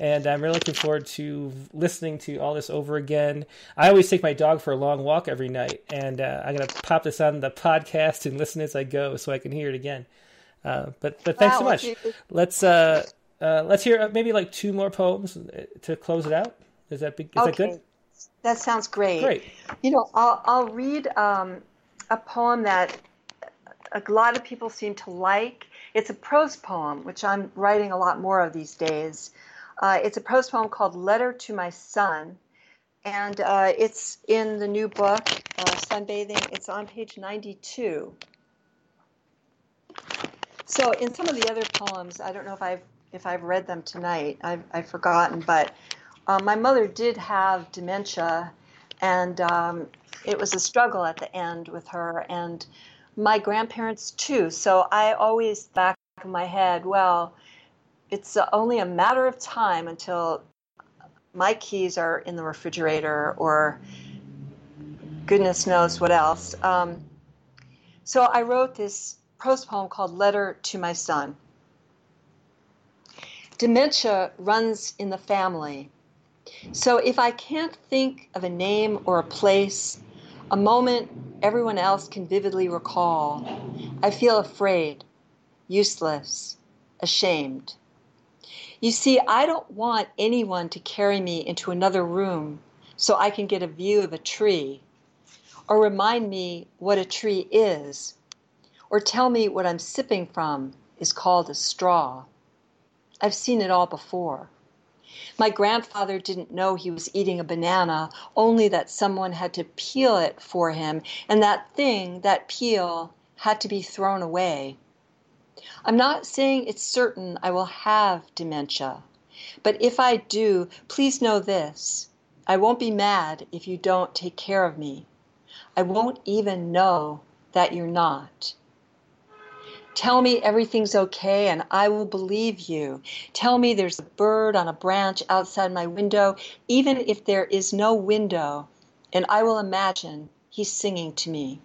And I'm really looking forward to listening to all this over again. I always take my dog for a long walk every night, and uh, I'm gonna pop this on the podcast and listen as I go, so I can hear it again. Uh, but but thanks wow, so much. Let's uh, uh, let's hear uh, maybe like two more poems uh, to close it out. Is that is okay. that good? That sounds great. Great. You know, I'll I'll read um, a poem that a lot of people seem to like. It's a prose poem, which I'm writing a lot more of these days. Uh, it's a prose poem called "Letter to My Son," and uh, it's in the new book uh, "Sunbathing." It's on page 92. So, in some of the other poems, I don't know if I've if I've read them tonight. I've, I've forgotten, but um, my mother did have dementia, and um, it was a struggle at the end with her, and my grandparents too. So I always back in my head, well, it's only a matter of time until my keys are in the refrigerator or goodness knows what else. Um, so I wrote this prose poem called Letter to My Son. Dementia runs in the family. So if I can't think of a name or a place, a moment everyone else can vividly recall, I feel afraid, useless, ashamed. You see, I don't want anyone to carry me into another room so I can get a view of a tree, or remind me what a tree is or tell me what I'm sipping from is called a straw. I've seen it all before. My grandfather didn't know he was eating a banana, only that someone had to peel it for him, and that thing, that peel, had to be thrown away. I'm not saying it's certain I will have dementia, but if I do, please know this I won't be mad if you don't take care of me. I won't even know that you're not. Tell me everything's okay and I will believe you. Tell me there's a bird on a branch outside my window, even if there is no window, and I will imagine he's singing to me.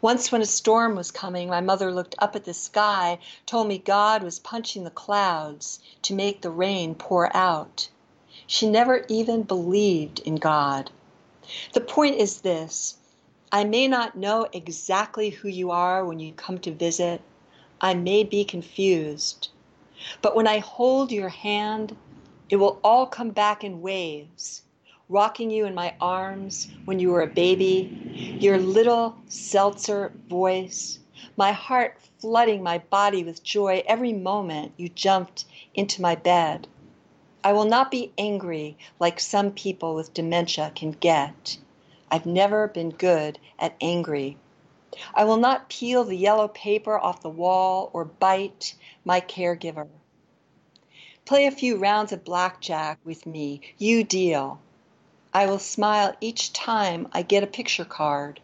Once, when a storm was coming, my mother looked up at the sky, told me God was punching the clouds to make the rain pour out. She never even believed in God. The point is this I may not know exactly who you are when you come to visit. I may be confused. But when I hold your hand, it will all come back in waves, rocking you in my arms when you were a baby, your little seltzer voice, my heart flooding my body with joy every moment you jumped into my bed. I will not be angry like some people with dementia can get. I've never been good at angry. I will not peel the yellow paper off the wall or bite my caregiver. Play a few rounds of blackjack with me. You deal. I will smile each time I get a picture card.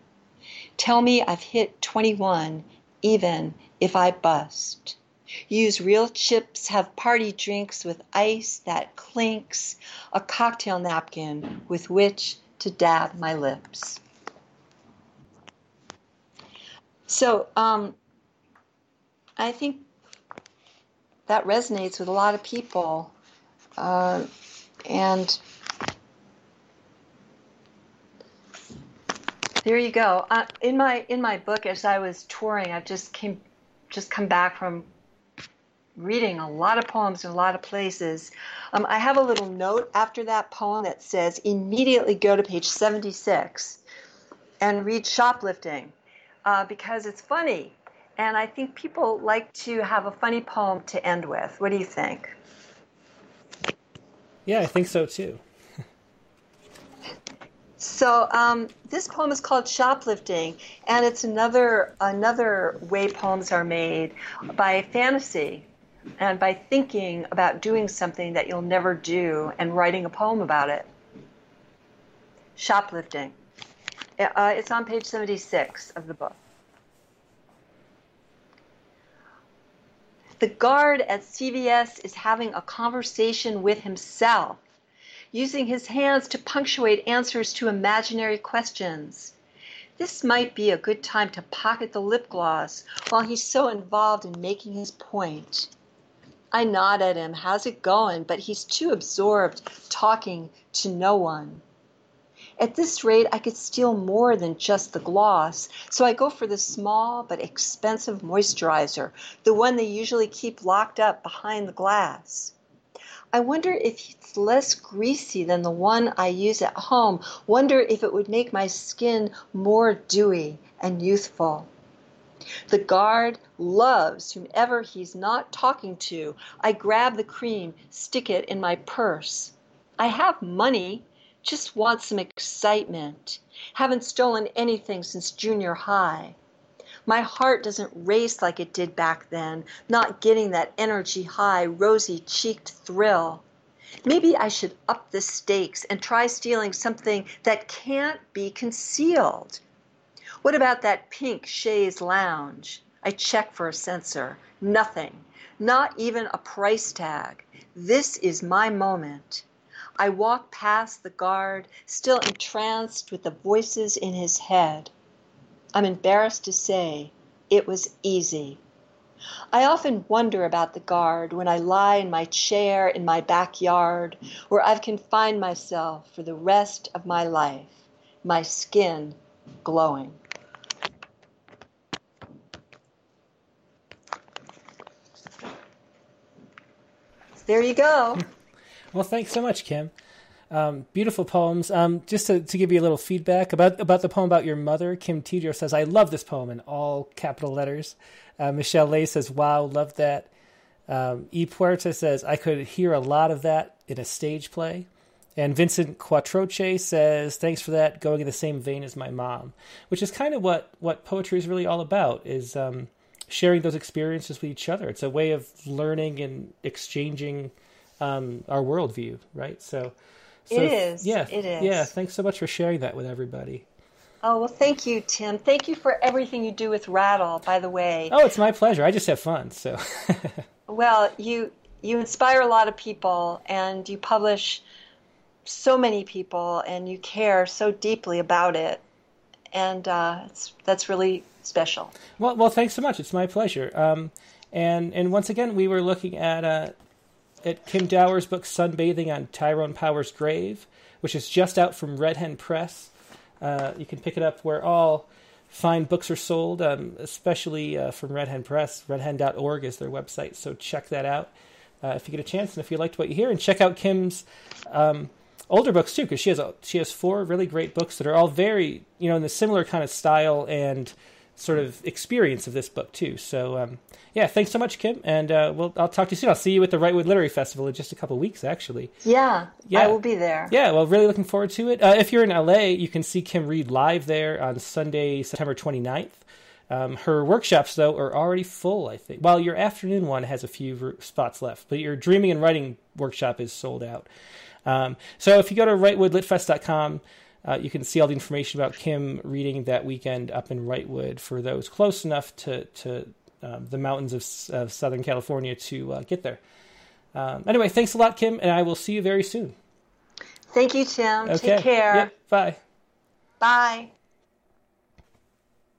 Tell me I've hit 21 even if I bust. Use real chips, have party drinks with ice that clinks, a cocktail napkin with which to dab my lips. So um, I think that resonates with a lot of people. Uh, and there you go. Uh, in my in my book, as I was touring, I've just came just come back from reading a lot of poems in a lot of places. Um, I have a little note after that poem that says, immediately go to page 76 and read Shoplifting uh, because it's funny. And I think people like to have a funny poem to end with. What do you think? Yeah, I think so too. So um, this poem is called "Shoplifting," and it's another another way poems are made by fantasy and by thinking about doing something that you'll never do and writing a poem about it. Shoplifting. Uh, it's on page 76 of the book. The guard at CVS is having a conversation with himself, using his hands to punctuate answers to imaginary questions. This might be a good time to pocket the lip gloss while he's so involved in making his point. I nod at him, how's it going? But he's too absorbed talking to no one. At this rate, I could steal more than just the gloss, so I go for the small but expensive moisturizer, the one they usually keep locked up behind the glass. I wonder if it's less greasy than the one I use at home. Wonder if it would make my skin more dewy and youthful. The guard loves whomever he's not talking to. I grab the cream, stick it in my purse. I have money, just want some excitement. Haven't stolen anything since junior high. My heart doesn't race like it did back then, not getting that energy high, rosy cheeked thrill. Maybe I should up the stakes and try stealing something that can't be concealed. What about that pink chaise lounge? I check for a censor. Nothing. Not even a price tag. This is my moment. I walk past the guard, still entranced with the voices in his head. I'm embarrassed to say it was easy. I often wonder about the guard when I lie in my chair in my backyard, where I've confined myself for the rest of my life, my skin glowing. There you go. Well, thanks so much, Kim. Um, beautiful poems. Um, just to, to, give you a little feedback about about the poem about your mother, Kim Tidro says, "I love this poem in all capital letters." Uh, Michelle Lay says, "Wow, love that." Um, e Puerta says, "I could hear a lot of that in a stage play." And Vincent Quattroche says, "Thanks for that, going in the same vein as my mom," which is kind of what what poetry is really all about. Is um, sharing those experiences with each other. It's a way of learning and exchanging um, our worldview, right? So, so, it is. Yeah, it is. Yeah, thanks so much for sharing that with everybody. Oh well, thank you, Tim. Thank you for everything you do with Rattle. By the way. Oh, it's my pleasure. I just have fun. So. well, you you inspire a lot of people, and you publish so many people, and you care so deeply about it, and uh, that's really special. Well, well, thanks so much. It's my pleasure. Um, and and once again, we were looking at uh, at Kim Dower's book Sunbathing on Tyrone Power's Grave, which is just out from Red Hen Press. Uh, you can pick it up where all fine books are sold, um, especially uh, from Red Hen Press. Redhen.org is their website, so check that out uh, if you get a chance and if you liked what you hear. And check out Kim's um, older books too, because she has a, she has four really great books that are all very you know in the similar kind of style and sort of experience of this book too. So um, yeah, thanks so much, Kim, and uh, we'll I'll talk to you soon. I'll see you at the Wrightwood Literary Festival in just a couple weeks, actually. Yeah, yeah, I will be there. Yeah, well, really looking forward to it. Uh, if you're in LA, you can see Kim read live there on Sunday, September 29th. Um, her workshops, though, are already full, I think. Well, your afternoon one has a few spots left, but your dreaming and writing workshop is sold out. Um, so if you go to wrightwoodlitfest.com, uh, you can see all the information about Kim reading that weekend up in Wrightwood for those close enough to, to um, the mountains of, of, Southern California to uh, get there. Um, anyway, thanks a lot, Kim, and I will see you very soon. Thank you, Tim. Okay. Take care. Yep. Bye. Bye.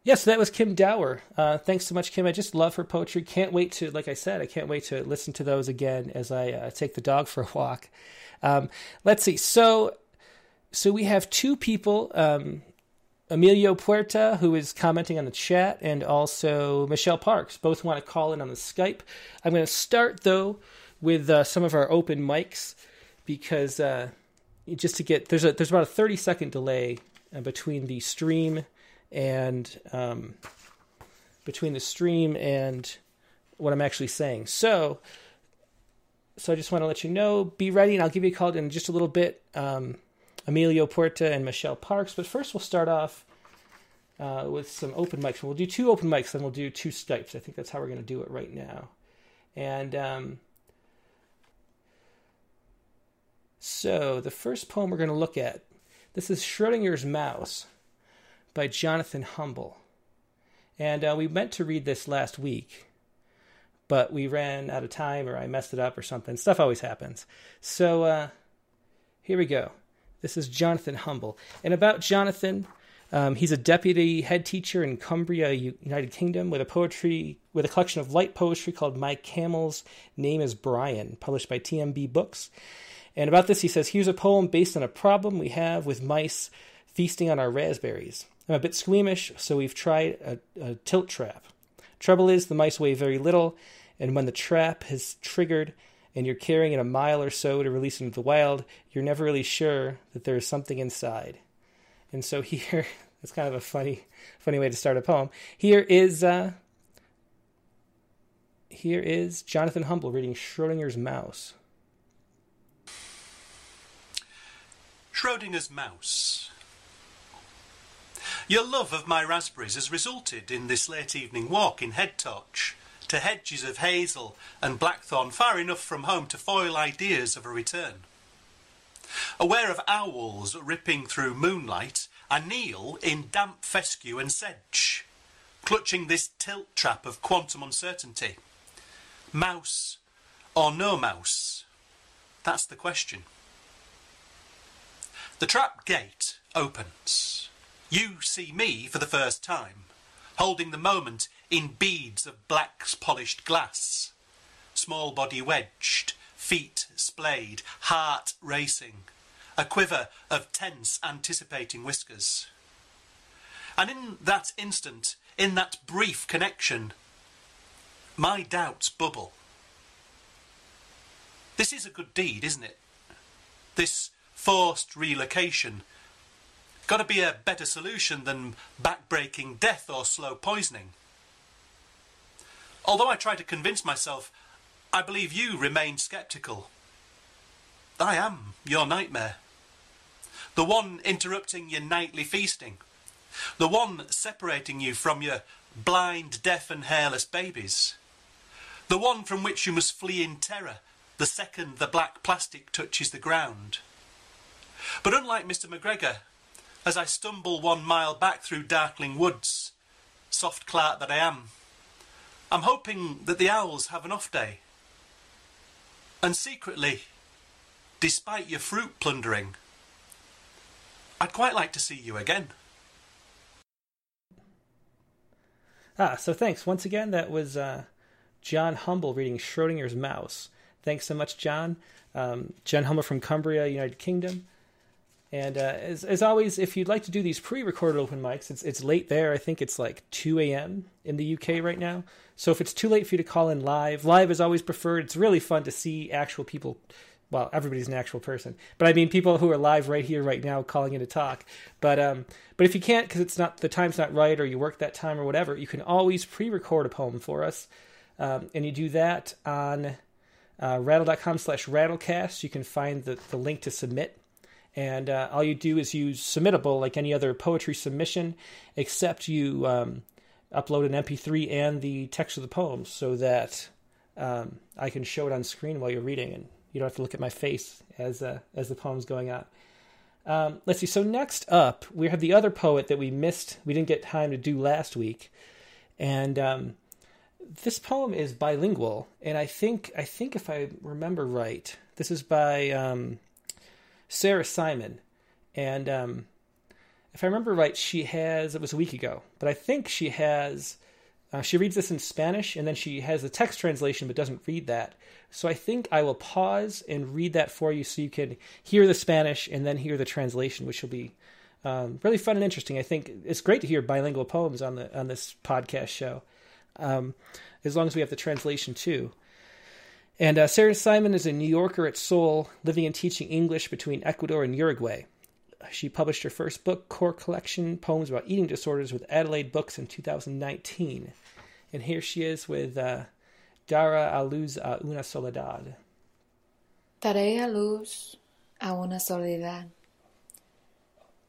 Yes, that was Kim Dower. Uh, thanks so much, Kim. I just love her poetry. Can't wait to, like I said, I can't wait to listen to those again as I uh, take the dog for a walk. Um, let's see. So so we have two people, um, Emilio Puerta, who is commenting on the chat, and also Michelle Parks. Both want to call in on the Skype. I'm going to start though with uh, some of our open mics because uh, just to get there's a there's about a 30 second delay uh, between the stream and um, between the stream and what I'm actually saying. So so I just want to let you know, be ready, and I'll give you a call in just a little bit. Um, Emilio Puerta and Michelle Parks. But first, we'll start off uh, with some open mics. We'll do two open mics, then we'll do two Skypes. I think that's how we're going to do it right now. And um, so, the first poem we're going to look at this is Schrodinger's Mouse by Jonathan Humble. And uh, we meant to read this last week, but we ran out of time or I messed it up or something. Stuff always happens. So uh, here we go. This is Jonathan Humble. And about Jonathan, um, he's a deputy head teacher in Cumbria, United Kingdom, with a poetry with a collection of light poetry called "My Camel's Name Is Brian," published by TMB Books. And about this, he says, Here's a poem based on a problem we have with mice feasting on our raspberries. I'm a bit squeamish, so we've tried a, a tilt trap. Trouble is, the mice weigh very little, and when the trap has triggered and you're carrying it a mile or so to release into the wild, you're never really sure that there is something inside. And so here, it's kind of a funny, funny way to start a poem. Here is uh, here is Jonathan Humble reading Schrodinger's Mouse. Schrodinger's Mouse. Your love of my raspberries has resulted in this late evening walk in head touch to hedges of hazel and blackthorn far enough from home to foil ideas of a return. Aware of owls ripping through moonlight, I kneel in damp fescue and sedge, clutching this tilt trap of quantum uncertainty. Mouse or no mouse? That's the question. The trap gate opens. You see me for the first time, holding the moment in beads of black polished glass. Small body wedged, feet splayed, heart racing, a quiver of tense anticipating whiskers. And in that instant, in that brief connection, my doubts bubble. This is a good deed, isn't it? This forced relocation. Got to be a better solution than backbreaking death or slow poisoning. Although I try to convince myself, I believe you remain sceptical. I am your nightmare. The one interrupting your nightly feasting. The one separating you from your blind, deaf, and hairless babies. The one from which you must flee in terror the second the black plastic touches the ground. But unlike Mr. McGregor, as I stumble one mile back through darkling woods, soft clerk that I am, I'm hoping that the owls have an off day. And secretly, despite your fruit plundering, I'd quite like to see you again. Ah, so thanks. Once again, that was uh, John Humble reading Schrodinger's Mouse. Thanks so much, John. Um, John Humble from Cumbria, United Kingdom. And uh, as, as always, if you'd like to do these pre-recorded open mics, it's it's late there. I think it's like 2 a.m. in the UK right now. So if it's too late for you to call in live, live is always preferred. It's really fun to see actual people. Well, everybody's an actual person, but I mean people who are live right here, right now, calling in to talk. But um, but if you can't because it's not the time's not right, or you work that time or whatever, you can always pre-record a poem for us, um, and you do that on uh, rattle.com slash rattlecast. You can find the, the link to submit and uh, all you do is use submittable like any other poetry submission, except you um, upload an MP3 and the text of the poem so that um, I can show it on screen while you're reading, and you don't have to look at my face as uh, as the poem's going on. Um, let's see. So next up, we have the other poet that we missed. We didn't get time to do last week, and um, this poem is bilingual. And I think I think if I remember right, this is by um, Sarah Simon, and um, if I remember right, she has it was a week ago, but I think she has. Uh, she reads this in Spanish and then she has the text translation but doesn't read that. So I think I will pause and read that for you so you can hear the Spanish and then hear the translation, which will be um, really fun and interesting. I think it's great to hear bilingual poems on the on this podcast show, um, as long as we have the translation too. And uh, Sarah Simon is a New Yorker at Seoul, living and teaching English between Ecuador and Uruguay. She published her first book, Core Collection Poems About Eating Disorders, with Adelaide Books in 2019. And here she is with uh, Dara a luz a una soledad. Daré a luz a una soledad,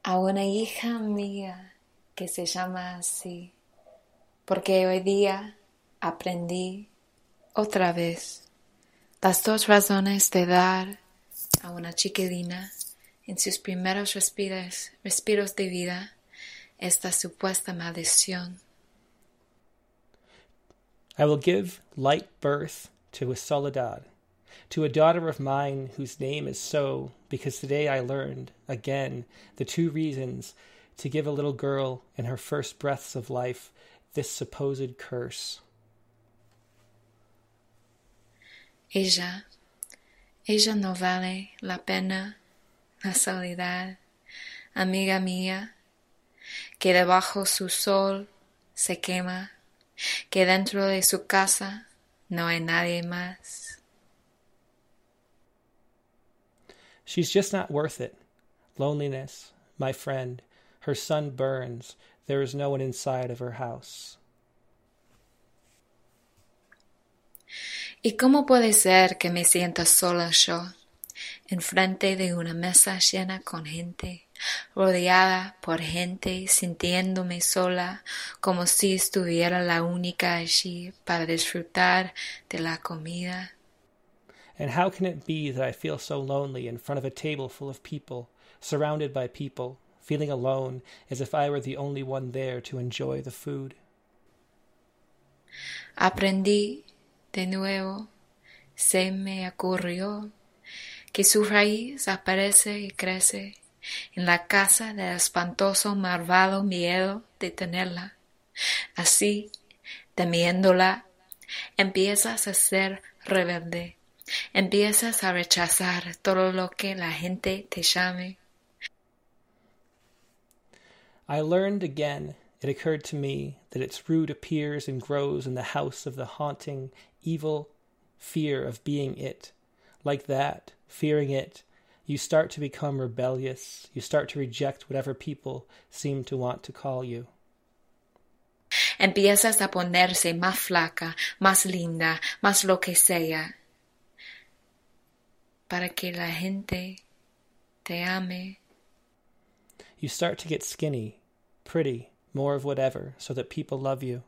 a una hija mía que se llama así, porque hoy día aprendí otra vez las dos razones de dar a una chiquilina en sus primeros respiros, respiros de vida esta supuesta maldición. I will give light birth to a soledad, to a daughter of mine whose name is so, because today I learned, again, the two reasons to give a little girl in her first breaths of life this supposed curse. Ella, Ella no vale la pena, la soledad, amiga mía, que debajo su sol se quema, que dentro de su casa no hay nadie más. She's just not worth it. Loneliness, my friend. Her sun burns. There is no one inside of her house. ¿Y cómo puede ser que me sienta sola yo, enfrente de una mesa llena con gente, rodeada por gente, sintiéndome sola, como si estuviera la única allí para disfrutar de la comida? And how can it be that I feel so lonely in front of a table full of people, surrounded by people, feeling alone as if I were the only one there to enjoy the food? Aprendí de nuevo, se me ocurrió que su raíz aparece y crece en la casa del espantoso malvado miedo de tenerla. Así, temiéndola, empiezas a ser rebelde Empiezas a rechazar todo lo que la gente te llame. I learned again, it occurred to me, that its root appears and grows in the house of the haunting, evil fear of being it. Like that, fearing it, you start to become rebellious, you start to reject whatever people seem to want to call you. Empiezas a ponerse más flaca, más linda, más lo que sea. para que la gente te ame. You start to get skinny, pretty, more of whatever, so that people love you.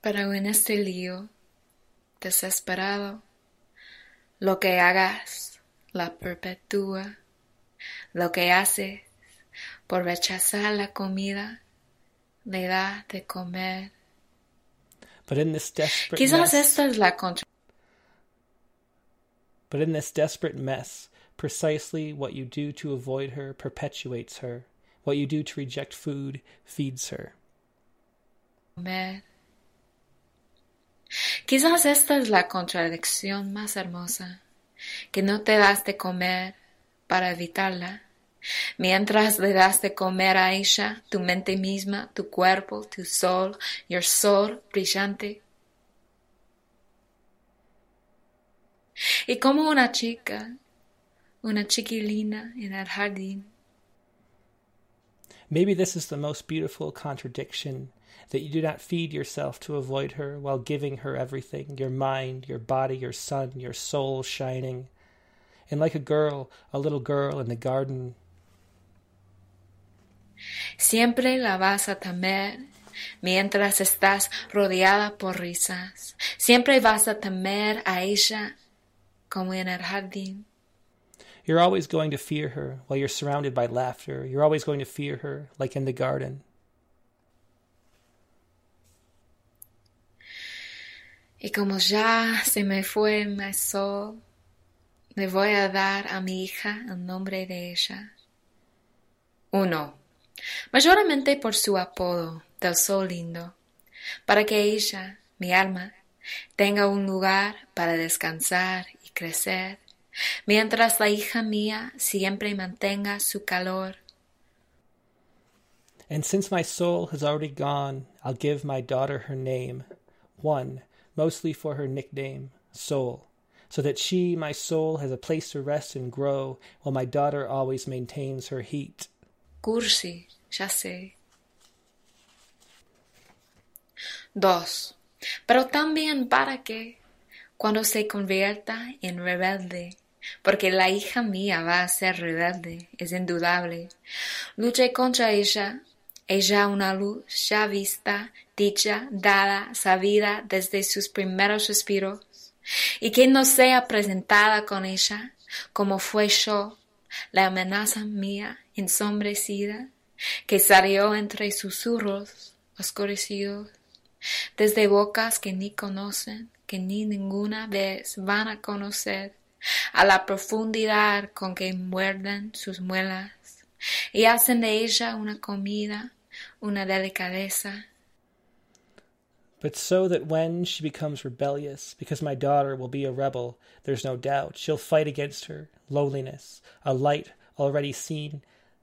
Pero en este lío, desesperado, lo que hagas la perpetúa, lo que haces por rechazar la comida, le da de comer But in this desperate Quizás mess, esta es la contra. But in this desperate mess, precisely what you do to avoid her perpetuates her. What you do to reject food feeds her. Quizás esta es la contradicción más hermosa, que no te das de comer para evitarla, mientras le das de comer a ella tu mente misma, tu cuerpo, tu sol, your sol brillante. Y como una chica, una chiquilina en el jardín. Maybe this is the most beautiful contradiction that you do not feed yourself to avoid her while giving her everything your mind, your body, your sun, your soul shining. And like a girl, a little girl in the garden, Siempre la vas a temer mientras estás rodeada por risas. Siempre vas a temer a ella como en el jardín. You're always going to fear her while you're surrounded by laughter. You're always going to fear her like in the garden. Y como ya se me fue mi sol, le voy a dar a mi hija el nombre de ella. Uno mayormente por su apodo del sol lindo, para que ella, mi alma, tenga un lugar para descansar y crecer, mientras la hija mía siempre mantenga su calor. And since my soul has already gone, I'll give my daughter her name, one, mostly for her nickname, Soul, so that she, my soul, has a place to rest and grow, while my daughter always maintains her heat. Cursi, ya sé. Dos. Pero también para que, cuando se convierta en rebelde, porque la hija mía va a ser rebelde, es indudable, luche contra ella, ella una luz ya vista, dicha, dada, sabida desde sus primeros respiros, y que no sea presentada con ella, como fue yo, la amenaza mía ensombrecida, que salió entre susurros oscurecidos, desde bocas que ni conocen, que ni ninguna vez van a conocer, a la profundidad con que muerden sus muelas, y hacen de ella una comida, una delicadeza. But so that when she becomes rebellious, because my daughter will be a rebel, there's no doubt she'll fight against her loneliness, a light already seen,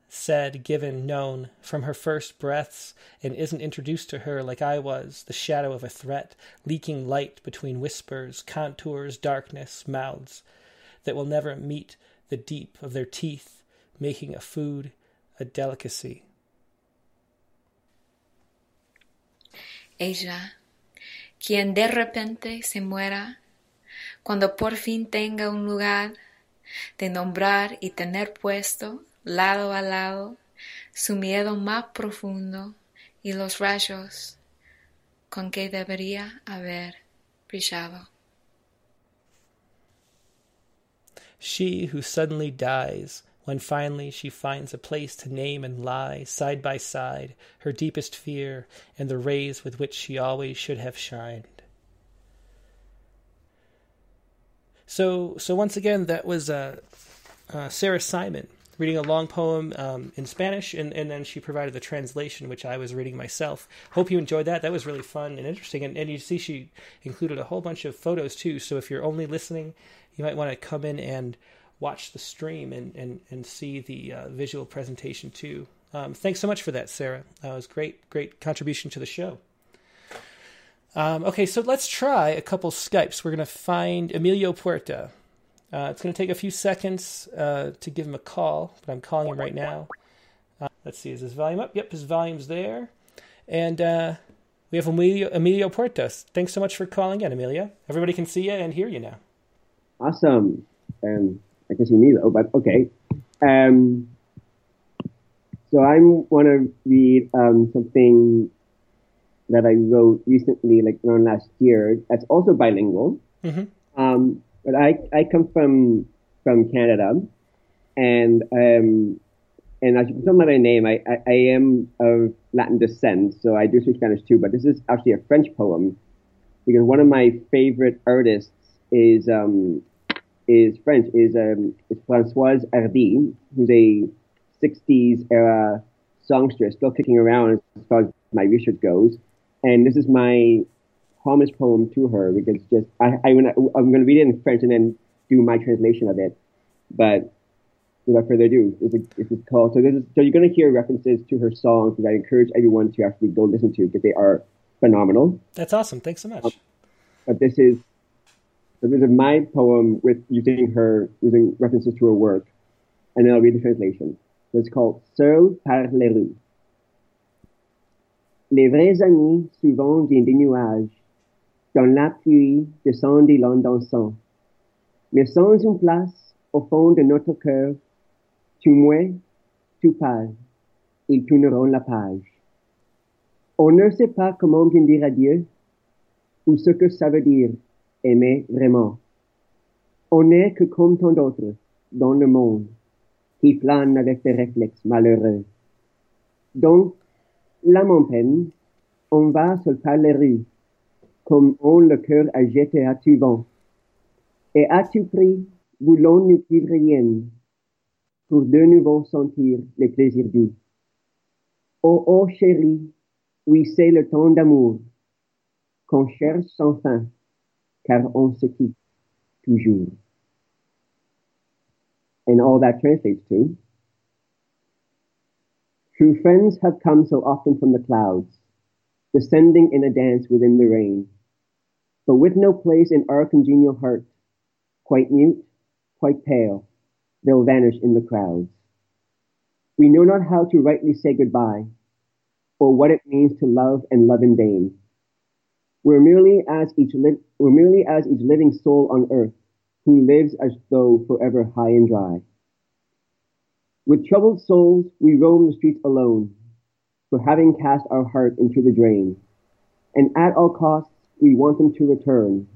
said, given, known from her first breaths, and isn't introduced to her like I was, the shadow of a threat, leaking light between whispers, contours, darkness, mouths, that will never meet the deep of their teeth, making a food a delicacy. Ella quien de repente se muera, cuando por fin tenga un lugar de nombrar y tener puesto lado a lado su miedo más profundo y los rayos con que debería haber brillado. She who suddenly dies when finally she finds a place to name and lie side by side her deepest fear and the rays with which she always should have shined. So, so once again, that was uh, uh, Sarah Simon reading a long poem um, in Spanish, and, and then she provided the translation, which I was reading myself. Hope you enjoyed that. That was really fun and interesting. And, and you see, she included a whole bunch of photos too. So if you're only listening, you might want to come in and watch the stream and, and, and see the uh, visual presentation too. Um, thanks so much for that, Sarah. That was great, great contribution to the show. Um, okay, so let's try a couple Skypes. We're going to find Emilio Puerta. Uh, it's going to take a few seconds uh, to give him a call, but I'm calling him right now. Uh, let's see, is his volume up? Yep, his volume's there. And uh, we have Emilio, Emilio Puerta. Thanks so much for calling in, Emilio. Everybody can see you and hear you now. Awesome. Um, I can see me though, but okay. Um, so I want to read um, something that I wrote recently, like around last year. That's also bilingual. Mm-hmm. Um, but I I come from from Canada, and um, and as you can tell by my name, I, I, I am of Latin descent, so I do speak Spanish too. But this is actually a French poem because one of my favorite artists is um, is French, is, um, is Françoise Hardy, who's a 60s era songstress, still kicking around as far as my research goes. And this is my homage poem to her because just I, I am going to read it in French and then do my translation of it. But without further ado, it's, a, it's called. So this is so you're going to hear references to her songs that I encourage everyone to actually go listen to because they are phenomenal. That's awesome. Thanks so much. Um, but this is so this is my poem with using her, using references to her work, and then I'll read the translation. It's called Seul par les rues. Les vrais amis souvent viennent des nuages, dans la pluie descendent des. Mais sans une place au fond de notre cœur, tu muets, tu pars, ils tourneront la page. On ne sait pas comment dire adieu, ou ce que ça veut dire aimer vraiment. On n'est que comme tant d'autres dans le monde qui flânent avec des réflexes malheureux. Donc, en peine, on va par les rues, comme on le cœur agité à tout vent. Et à tout prix, voulons-nous vivre rien pour de nouveau sentir les plaisirs doux. Oh, oh chérie, oui c'est le temps d'amour qu'on cherche sans fin car on se quitte toujours. And all that translates to True friends have come so often from the clouds, descending in a dance within the rain, but with no place in our congenial heart, quite mute, quite pale, they'll vanish in the crowds. We know not how to rightly say goodbye, or what it means to love and love in vain. We're merely as each li- we're merely as each living soul on earth, who lives as though forever high and dry. With troubled souls, we roam the streets alone, for having cast our heart into the drain. And at all costs, we want them to return,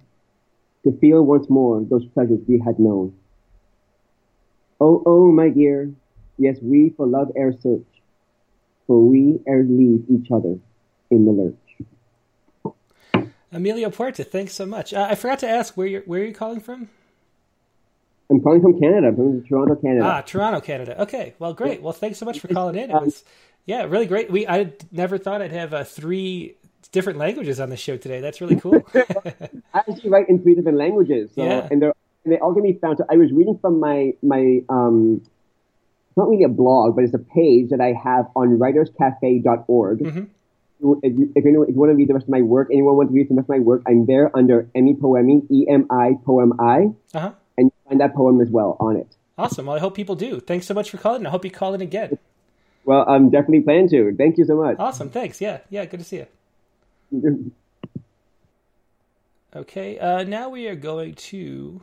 to feel once more those pleasures we had known. Oh, oh, my dear, yes, we for love ere search, for we ere leave each other in the lurch. Emilio Puerta, thanks so much. Uh, I forgot to ask where you're where are you calling from? I'm calling from Canada, I'm from Toronto, Canada. Ah, Toronto, Canada. Okay, well, great. Well, thanks so much for calling in. It was, yeah, really great. We I never thought I'd have uh, three different languages on the show today. That's really cool. I actually write in three different languages. So, Yeah. And they're and they all can be found. So I was reading from my my um, it's not really a blog, but it's a page that I have on writerscafe.org. Mhm. If you, if you if you want to read the rest of my work, anyone want to read the rest of my work, I'm there under Emi Poemi, E M I Poem I, Uh huh. and you find that poem as well on it. Awesome. Well, I hope people do. Thanks so much for calling. I hope you call in again. Well, I'm definitely planning to. Thank you so much. Awesome. Thanks. Yeah. Yeah. Good to see you. Okay. Uh, now we are going to.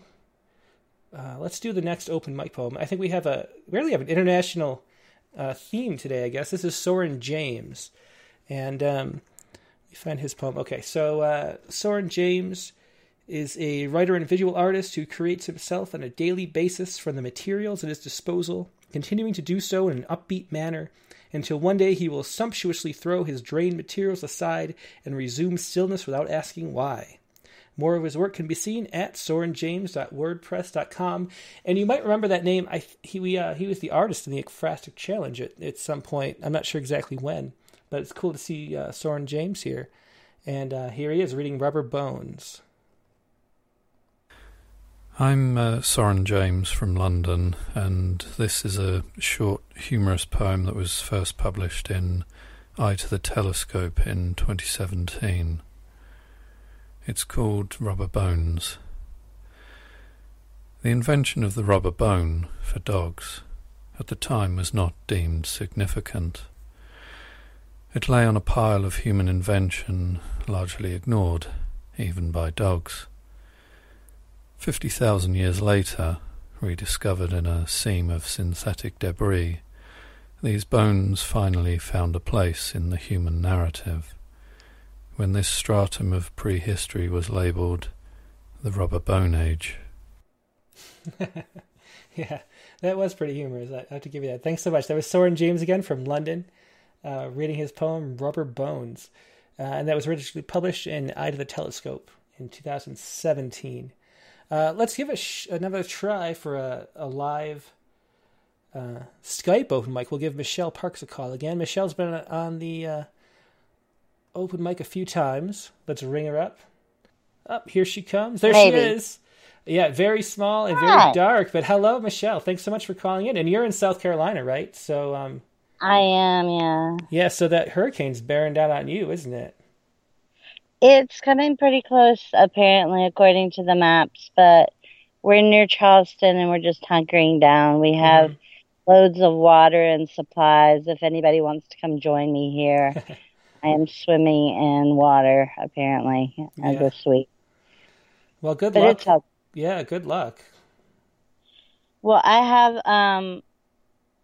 Uh, let's do the next open mic poem. I think we have a we really have an international uh, theme today. I guess this is Soren James, and um, me find his poem. Okay, so uh, Soren James is a writer and visual artist who creates himself on a daily basis from the materials at his disposal, continuing to do so in an upbeat manner until one day he will sumptuously throw his drained materials aside and resume stillness without asking why. More of his work can be seen at sorenjames.wordpress.com, and you might remember that name. I he we, uh, he was the artist in the Ekphrastic Challenge at, at some point. I'm not sure exactly when, but it's cool to see uh, Soren James here, and uh, here he is reading Rubber Bones. I'm uh, Soren James from London, and this is a short, humorous poem that was first published in Eye to the Telescope in 2017. It's called Rubber Bones. The invention of the rubber bone for dogs at the time was not deemed significant. It lay on a pile of human invention largely ignored, even by dogs. Fifty thousand years later, rediscovered in a seam of synthetic debris, these bones finally found a place in the human narrative. When this stratum of prehistory was labelled the rubber bone age. yeah, that was pretty humorous. I have to give you that. Thanks so much. That was Soren James again from London, uh, reading his poem Rubber Bones. Uh, and that was originally published in Eye to the Telescope in 2017. Uh, let's give it sh- another try for a, a live uh, Skype open mic. We'll give Michelle Parks a call again. Michelle's been on the uh, open mic a few times. Let's ring her up. Up, here she comes. There Maybe. she is. Yeah, very small and very Hi. dark. But hello, Michelle. Thanks so much for calling in. And you're in South Carolina, right? So, um, I am, yeah. yeah. So that hurricane's bearing down on you, isn't it? It's coming pretty close, apparently, according to the maps, but we're near Charleston and we're just hunkering down. We have Mm-hmm. loads of water and supplies. If anybody wants to come join me here, I am swimming in water, apparently, as Yeah. this week. Well, good But luck. Yeah, good luck. Well, I have um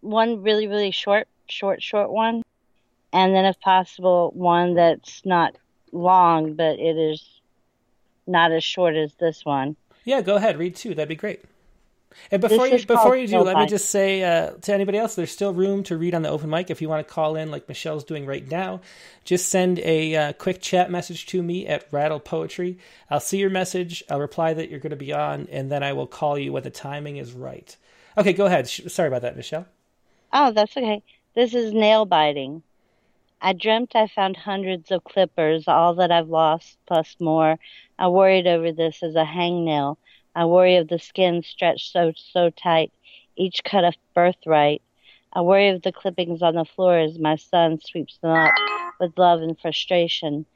one really, really short, short, short one, and then if possible, one that's not long, but it is not as short as this one. Yeah, go ahead. Read two. That'd be great. And before you before you do, let me just say uh, to anybody else, there's still room to read on the open mic if you want to call in, like Michelle's doing right now. Just send a uh, quick chat message to me at Rattle Poetry. I'll see your message. I'll reply that you're going to be on, and then I will call you when the timing is right. Okay, go ahead. Sorry about that, Michelle. Oh, that's okay. This is nail biting. I dreamt I found hundreds of clippers, all that I've lost, plus more. I worried over this as a hangnail. I worry of the skin stretched so, so tight, each cut a birthright. I worry of the clippings on the floor as my son sweeps them up with love and frustration.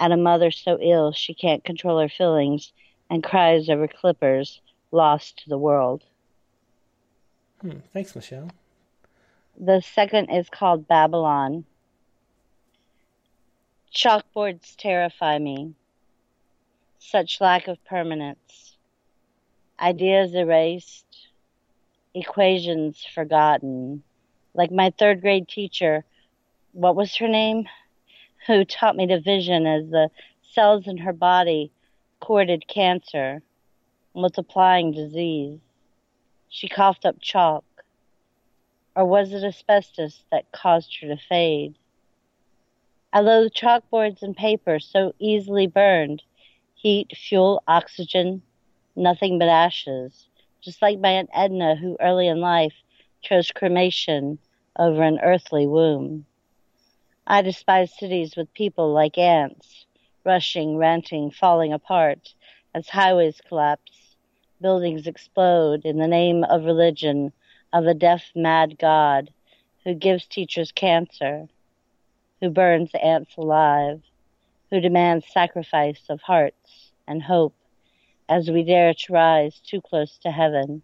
At a mother so ill she can't control her feelings and cries over clippers, lost to the world. Hmm, thanks, Michelle. The second is called Babylon. Chalkboards terrify me. Such lack of permanence. Ideas erased. Equations forgotten. Like my third grade teacher, what was her name? Who taught me to vision as the cells in her body courted cancer, multiplying disease. She coughed up chalk. Or was it asbestos that caused her to fade? I loathe chalkboards and paper so easily burned. Heat, fuel, oxygen, nothing but ashes. Just like my Aunt Edna, who early in life chose cremation over an earthly womb. I despise cities with people like ants, rushing, ranting, falling apart as highways collapse, buildings explode in the name of religion, of a deaf, mad God who gives teachers cancer, who burns ants alive, who demands sacrifice of hearts and hope as we dare to rise too close to heaven,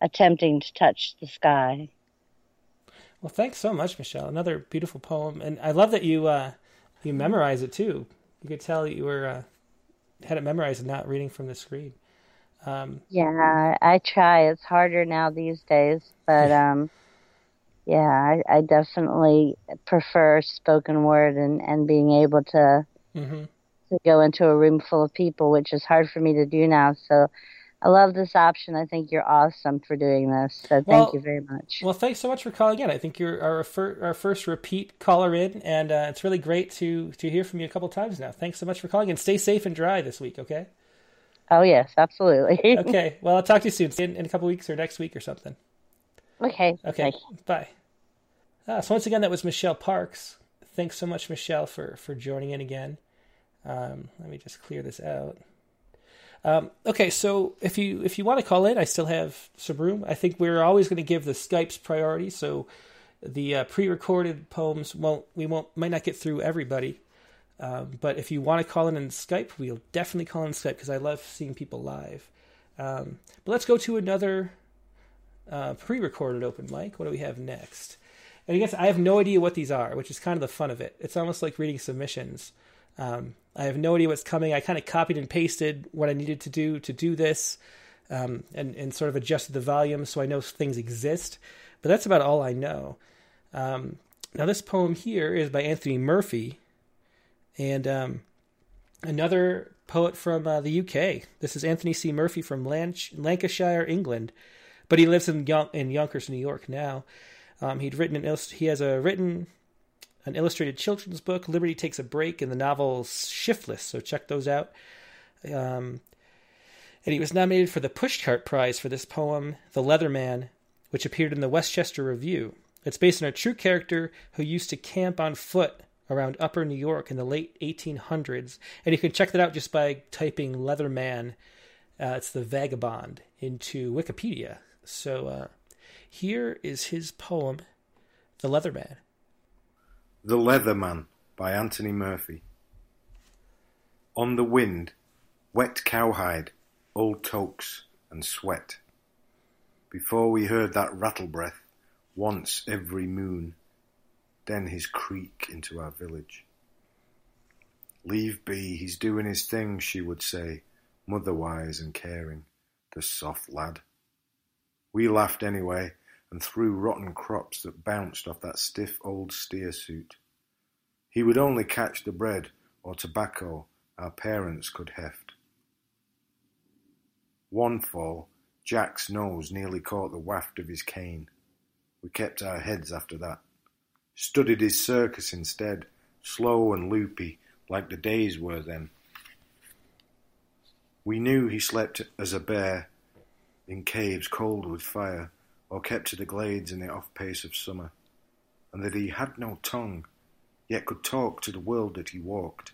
attempting to touch the sky. Well, thanks so much, Michelle. Another beautiful poem, and I love that you uh, you memorize it too. You could tell that you were uh, had it memorized and not reading from the screen. Um, yeah, I try. It's harder now these days, but um, yeah, I, I, definitely prefer spoken word and, and being able to mm-hmm. to go into a room full of people, which is hard for me to do now. So I love this option. I think you're awesome for doing this. So thank well, you very much. Well, thanks so much for calling in. I think you're our, fir- our first repeat caller in, and uh, it's really great to to hear from you a couple times now. Thanks so much for calling and stay safe and dry this week. Okay. Oh yes, absolutely. okay. Well, I'll talk to you soon. In, in a couple weeks or next week or something. Okay. Okay. Bye. Uh, so once again, that was Michelle Parks. Thanks so much, Michelle, for for joining in again. Um, let me just clear this out. Um, okay, so if you if you want to call in, I still have some room. I think we're always going to give the Skypes priority, so the uh, pre-recorded poems won't we won't might not get through everybody. Um, but if you want to call in in Skype, we'll definitely call in Skype because I love seeing people live. Um, but let's go to another uh, pre-recorded open mic. What do we have next? And I guess I have no idea what these are, which is kind of the fun of it. It's almost like reading submissions. Um, I have no idea what's coming. I kind of copied and pasted what I needed to do to do this, um, and and sort of adjusted the volume so I know things exist. But that's about all I know. Um, now this poem here is by Anthony Murphy, and um, another poet from uh, the UK. This is Anthony C. Murphy from Lancashire, England, but he lives in in Yonkers, New York now. Um, he'd written an he has a written an illustrated children's book. Liberty takes a break, and the novel Shiftless. So check those out. Um, and he was nominated for the Pushcart Prize for this poem, The Leatherman, which appeared in the Westchester Review. It's based on a true character who used to camp on foot around Upper New York in the late 1800s. And you can check that out just by typing Leatherman. Uh, it's the Vagabond into Wikipedia. So uh, here is his poem, The Leatherman. The Leatherman by Anthony Murphy. On the wind, wet cowhide, old tokes, and sweat. Before we heard that rattle breath, once every moon, then his creak into our village. Leave be, he's doing his thing, she would say, motherwise and caring, the soft lad. We laughed anyway, and threw rotten crops that bounced off that stiff old steer suit. He would only catch the bread or tobacco our parents could heft. One fall, Jack's nose nearly caught the waft of his cane. We kept our heads after that. Studied his circus instead, slow and loopy, like the days were then. We knew he slept as a bear, in caves cold with fire, or kept to the glades in the off pace of summer, and that he had no tongue, yet could talk to the world that he walked.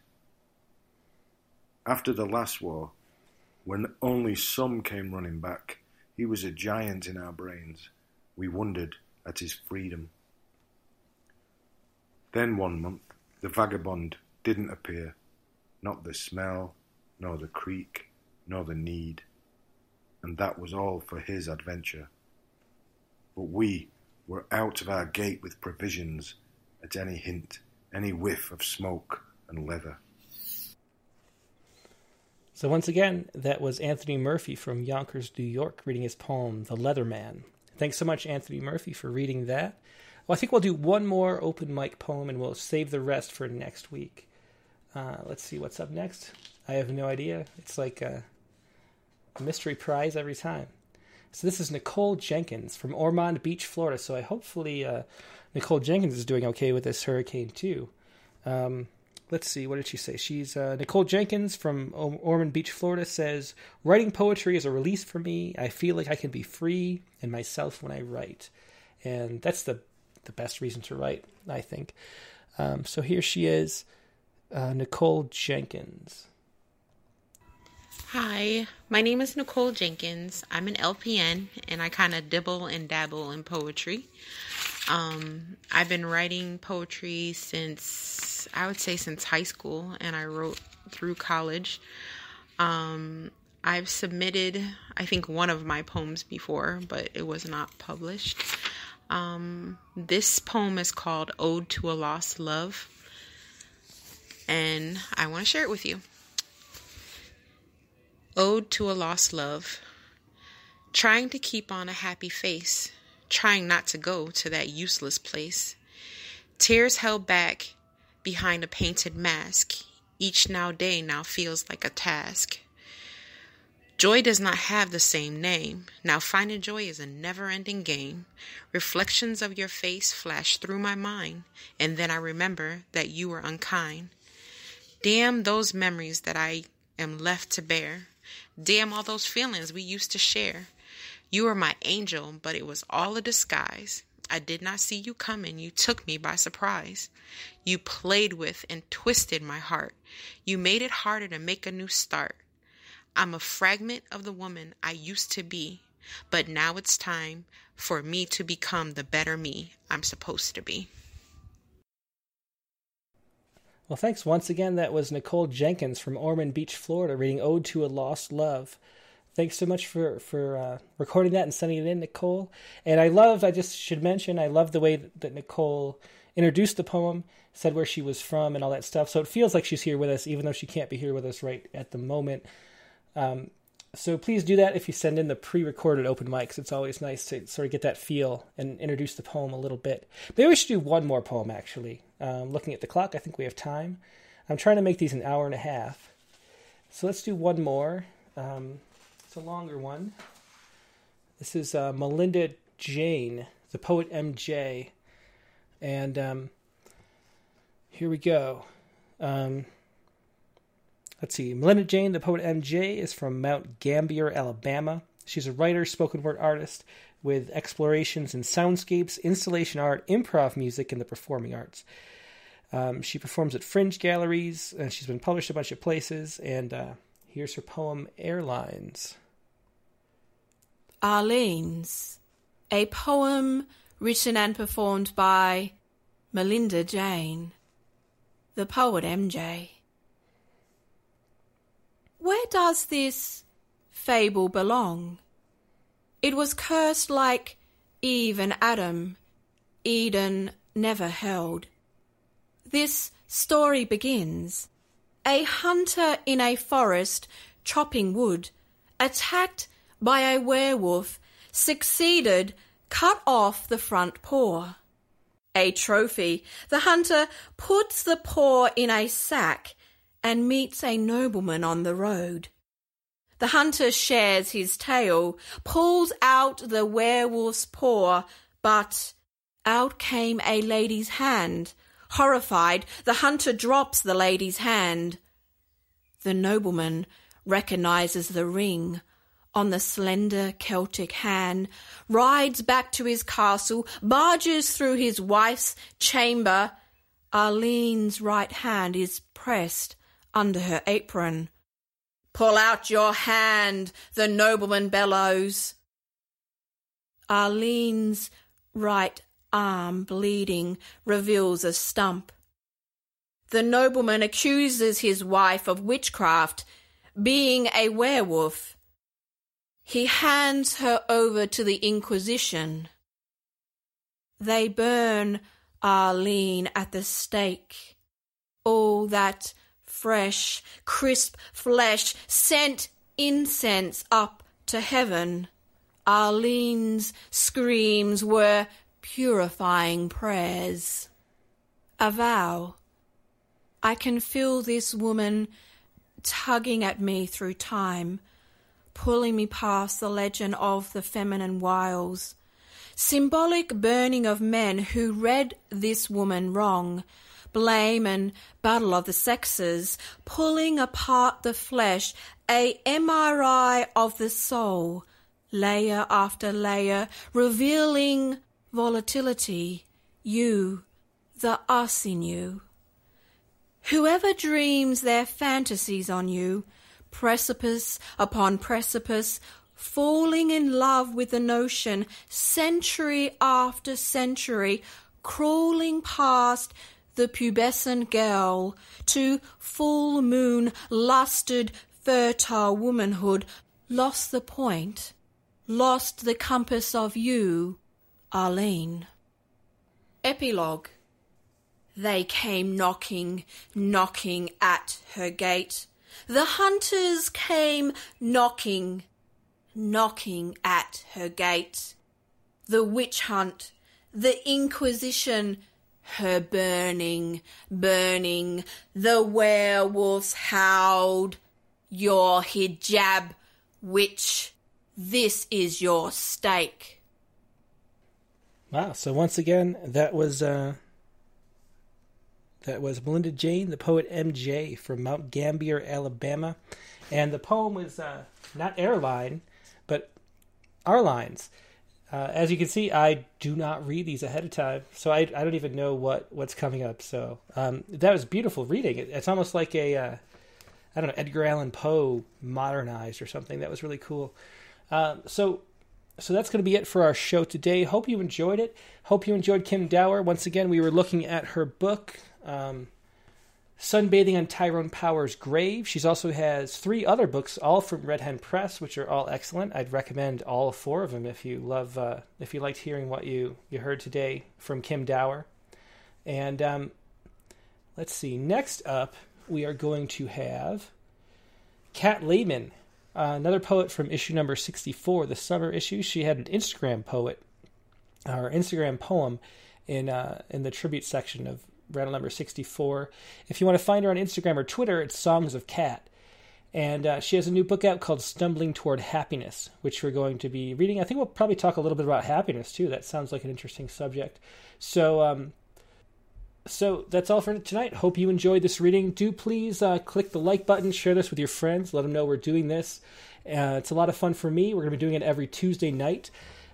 After the last war, when only some came running back, he was a giant in our brains. We wondered at his freedom. Then one month, the vagabond didn't appear, not the smell, nor the creak, nor the need, and that was all for his adventure. But we were out of our gate with provisions at any hint, any whiff of smoke and leather. So, once again, that was Anthony Murphy from Yonkers, New York, reading his poem, The Leatherman. Thanks so much, Anthony Murphy, for reading that. Well, I think we'll do one more open mic poem and we'll save the rest for next week. Uh, let's see what's up next. I have no idea. It's like a mystery prize every time. So this is Nicole Jenkins from Ormond Beach, Florida. So I hopefully uh, Nicole Jenkins is doing okay with this hurricane too. Um, let's see, what did she say? She's uh, Nicole Jenkins from Ormond Beach, Florida says, Writing poetry is a release for me. I feel like I can be free and myself when I write. And that's the, the best reason to write, I think. Um, so here she is, uh, Nicole Jenkins. Hi, my name is Nicole Jenkins. I'm an LPN and I kind of dibble and dabble in poetry. Um, I've been writing poetry since, I would say, since high school, and I wrote through college. Um, I've submitted, I think, one of my poems before, but it was not published. Um, this poem is called Ode to a Lost Love, and I want to share it with you. Ode to a Lost Love. Trying to keep on a happy face, trying not to go to that useless place. Tears held back behind a painted mask, each now day now feels like a task. Joy does not have the same name. Now finding joy is a never ending game. Reflections of your face flash through my mind, and then I remember that you were unkind. Damn those memories that I am left to bear. Damn all those feelings we used to share. You were my angel, but it was all a disguise. I did not see you coming. You took me by surprise. You played with and twisted my heart. You made it harder to make a new start. I'm a fragment of the woman I used to be, but now it's time for me to become the better me I'm supposed to be. Well, thanks once again. That was Nicole Jenkins from Ormond Beach, Florida, reading Ode to a Lost Love. Thanks so much for for uh, recording that and sending it in, Nicole. And I love. I just should mention. I love the way that Nicole introduced the poem, said where she was from, and all that stuff. So it feels like she's here with us, even though she can't be here with us right at the moment. Um, so please do that if you send in the pre-recorded open mics. It's always nice to sort of get that feel and introduce the poem a little bit. Maybe we should do one more poem actually. Um, looking at the clock, I think we have time. I'm trying to make these an hour and a half. So let's do one more. Um, it's a longer one. This is uh, Melinda Jane, the poet MJ. And um, here we go. Let's see. Melinda Jane, the poet MJ, is from Mount Gambier, Alabama. She's a writer, spoken word artist with explorations in soundscapes, installation art, improv music, and the performing arts. Um, she performs at fringe galleries, and she's been published a bunch of places. And uh, here's her poem, Airlines. Arlene's, a poem written and performed by Melinda Jane, the poet MJ. Where does this fable belong? It was cursed like Eve and Adam. Eden never held. This story begins. A hunter in a forest chopping wood, attacked by a werewolf, succeeded cut off the front paw. A trophy, the hunter puts the paw in a sack and meets a nobleman on the road. The hunter shares his tale, pulls out the werewolf's paw, but out came a lady's hand. Horrified, the hunter drops the lady's hand. The nobleman recognizes the ring on the slender Celtic hand, rides back to his castle, barges through his wife's chamber. Arlene's right hand is pressed under her apron. Pull out your hand, the nobleman bellows. Arlene's right arm, bleeding, reveals a stump. The nobleman accuses his wife of witchcraft, being a werewolf. He hands her over to the Inquisition. They burn Arlene at the stake. All that fresh, crisp flesh sent incense up to heaven. Arlene's screams were purifying prayers. A vow. I can feel this woman tugging at me through time, pulling me past the legend of the feminine wiles. Symbolic burning of men who read this woman wrong, blame and battle of the sexes, pulling apart the flesh, a MRI of the soul, layer after layer, revealing volatility, you, the us in you. Whoever dreams their fantasies on you, precipice upon precipice, falling in love with the notion, century after century, crawling past the pubescent girl to full moon, lusted, fertile womanhood, lost the point, lost the compass of you, Arlene. Epilogue. They came knocking, knocking at her gate. The hunters came knocking, knocking at her gate. The witch hunt, the inquisition, her burning, burning, the werewolves howled. Your hijab, witch, this is your stake. Wow! So once again, that was uh, that was Melinda Jane, the poet MJ from Mount Gambier, Alabama, and the poem was uh, not airline, but our lines. Uh, as you can see, I do not read these ahead of time, so I, I don't even know what, what's coming up. So um, that was beautiful reading. It, it's almost like a uh, I don't know Edgar Allan Poe modernized or something. That was really cool. Um, so so that's going to be it for our show today. Hope you enjoyed it. Hope you enjoyed Kim Dower. Once again, we were looking at her book. Um, Sunbathing on Tyrone Power's Grave. She also has three other books, all from Red Hen Press, which are all excellent. I'd recommend all four of them if you love, uh, if you liked hearing what you you heard today from Kim Dower. And um, let's see. Next up, we are going to have Kat Lehmann, uh, another poet from issue number sixty-four, the summer issue. She had an Instagram poet, or Instagram poem, in uh, in the tribute section of Rattle number 64. If you want to find her on Instagram or Twitter, it's Songs of Cat. And uh, she has a new book out called Stumbling Toward Happiness, which we're going to be reading. I think we'll probably talk a little bit about happiness too. That sounds like an interesting subject. So, um, so that's all for tonight. Hope you enjoyed this reading. Do please uh, click the like button, share this with your friends, let them know we're doing this. Uh, it's a lot of fun for me. We're going to be doing it every Tuesday night.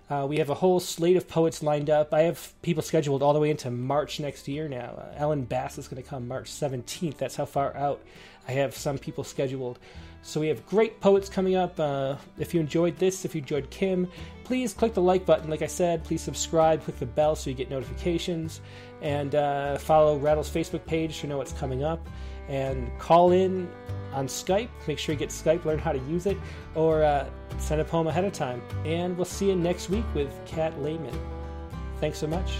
Uh, we have a whole slate of poets lined up. I have people scheduled all the way into March next year now. Uh, Ellen Bass is going to come March 17th. That's how far out I have some people scheduled. So we have great poets coming up. Uh, if you enjoyed this, if you enjoyed Kim, please click the like button. Like I said, please subscribe, click the bell so you get notifications, and uh, follow Rattle's Facebook page to know what's coming up. And call in on Skype. Make sure you get Skype, learn how to use it, or uh, send a poem ahead of time. And we'll see you next week with Kat Lehmann. Thanks so much.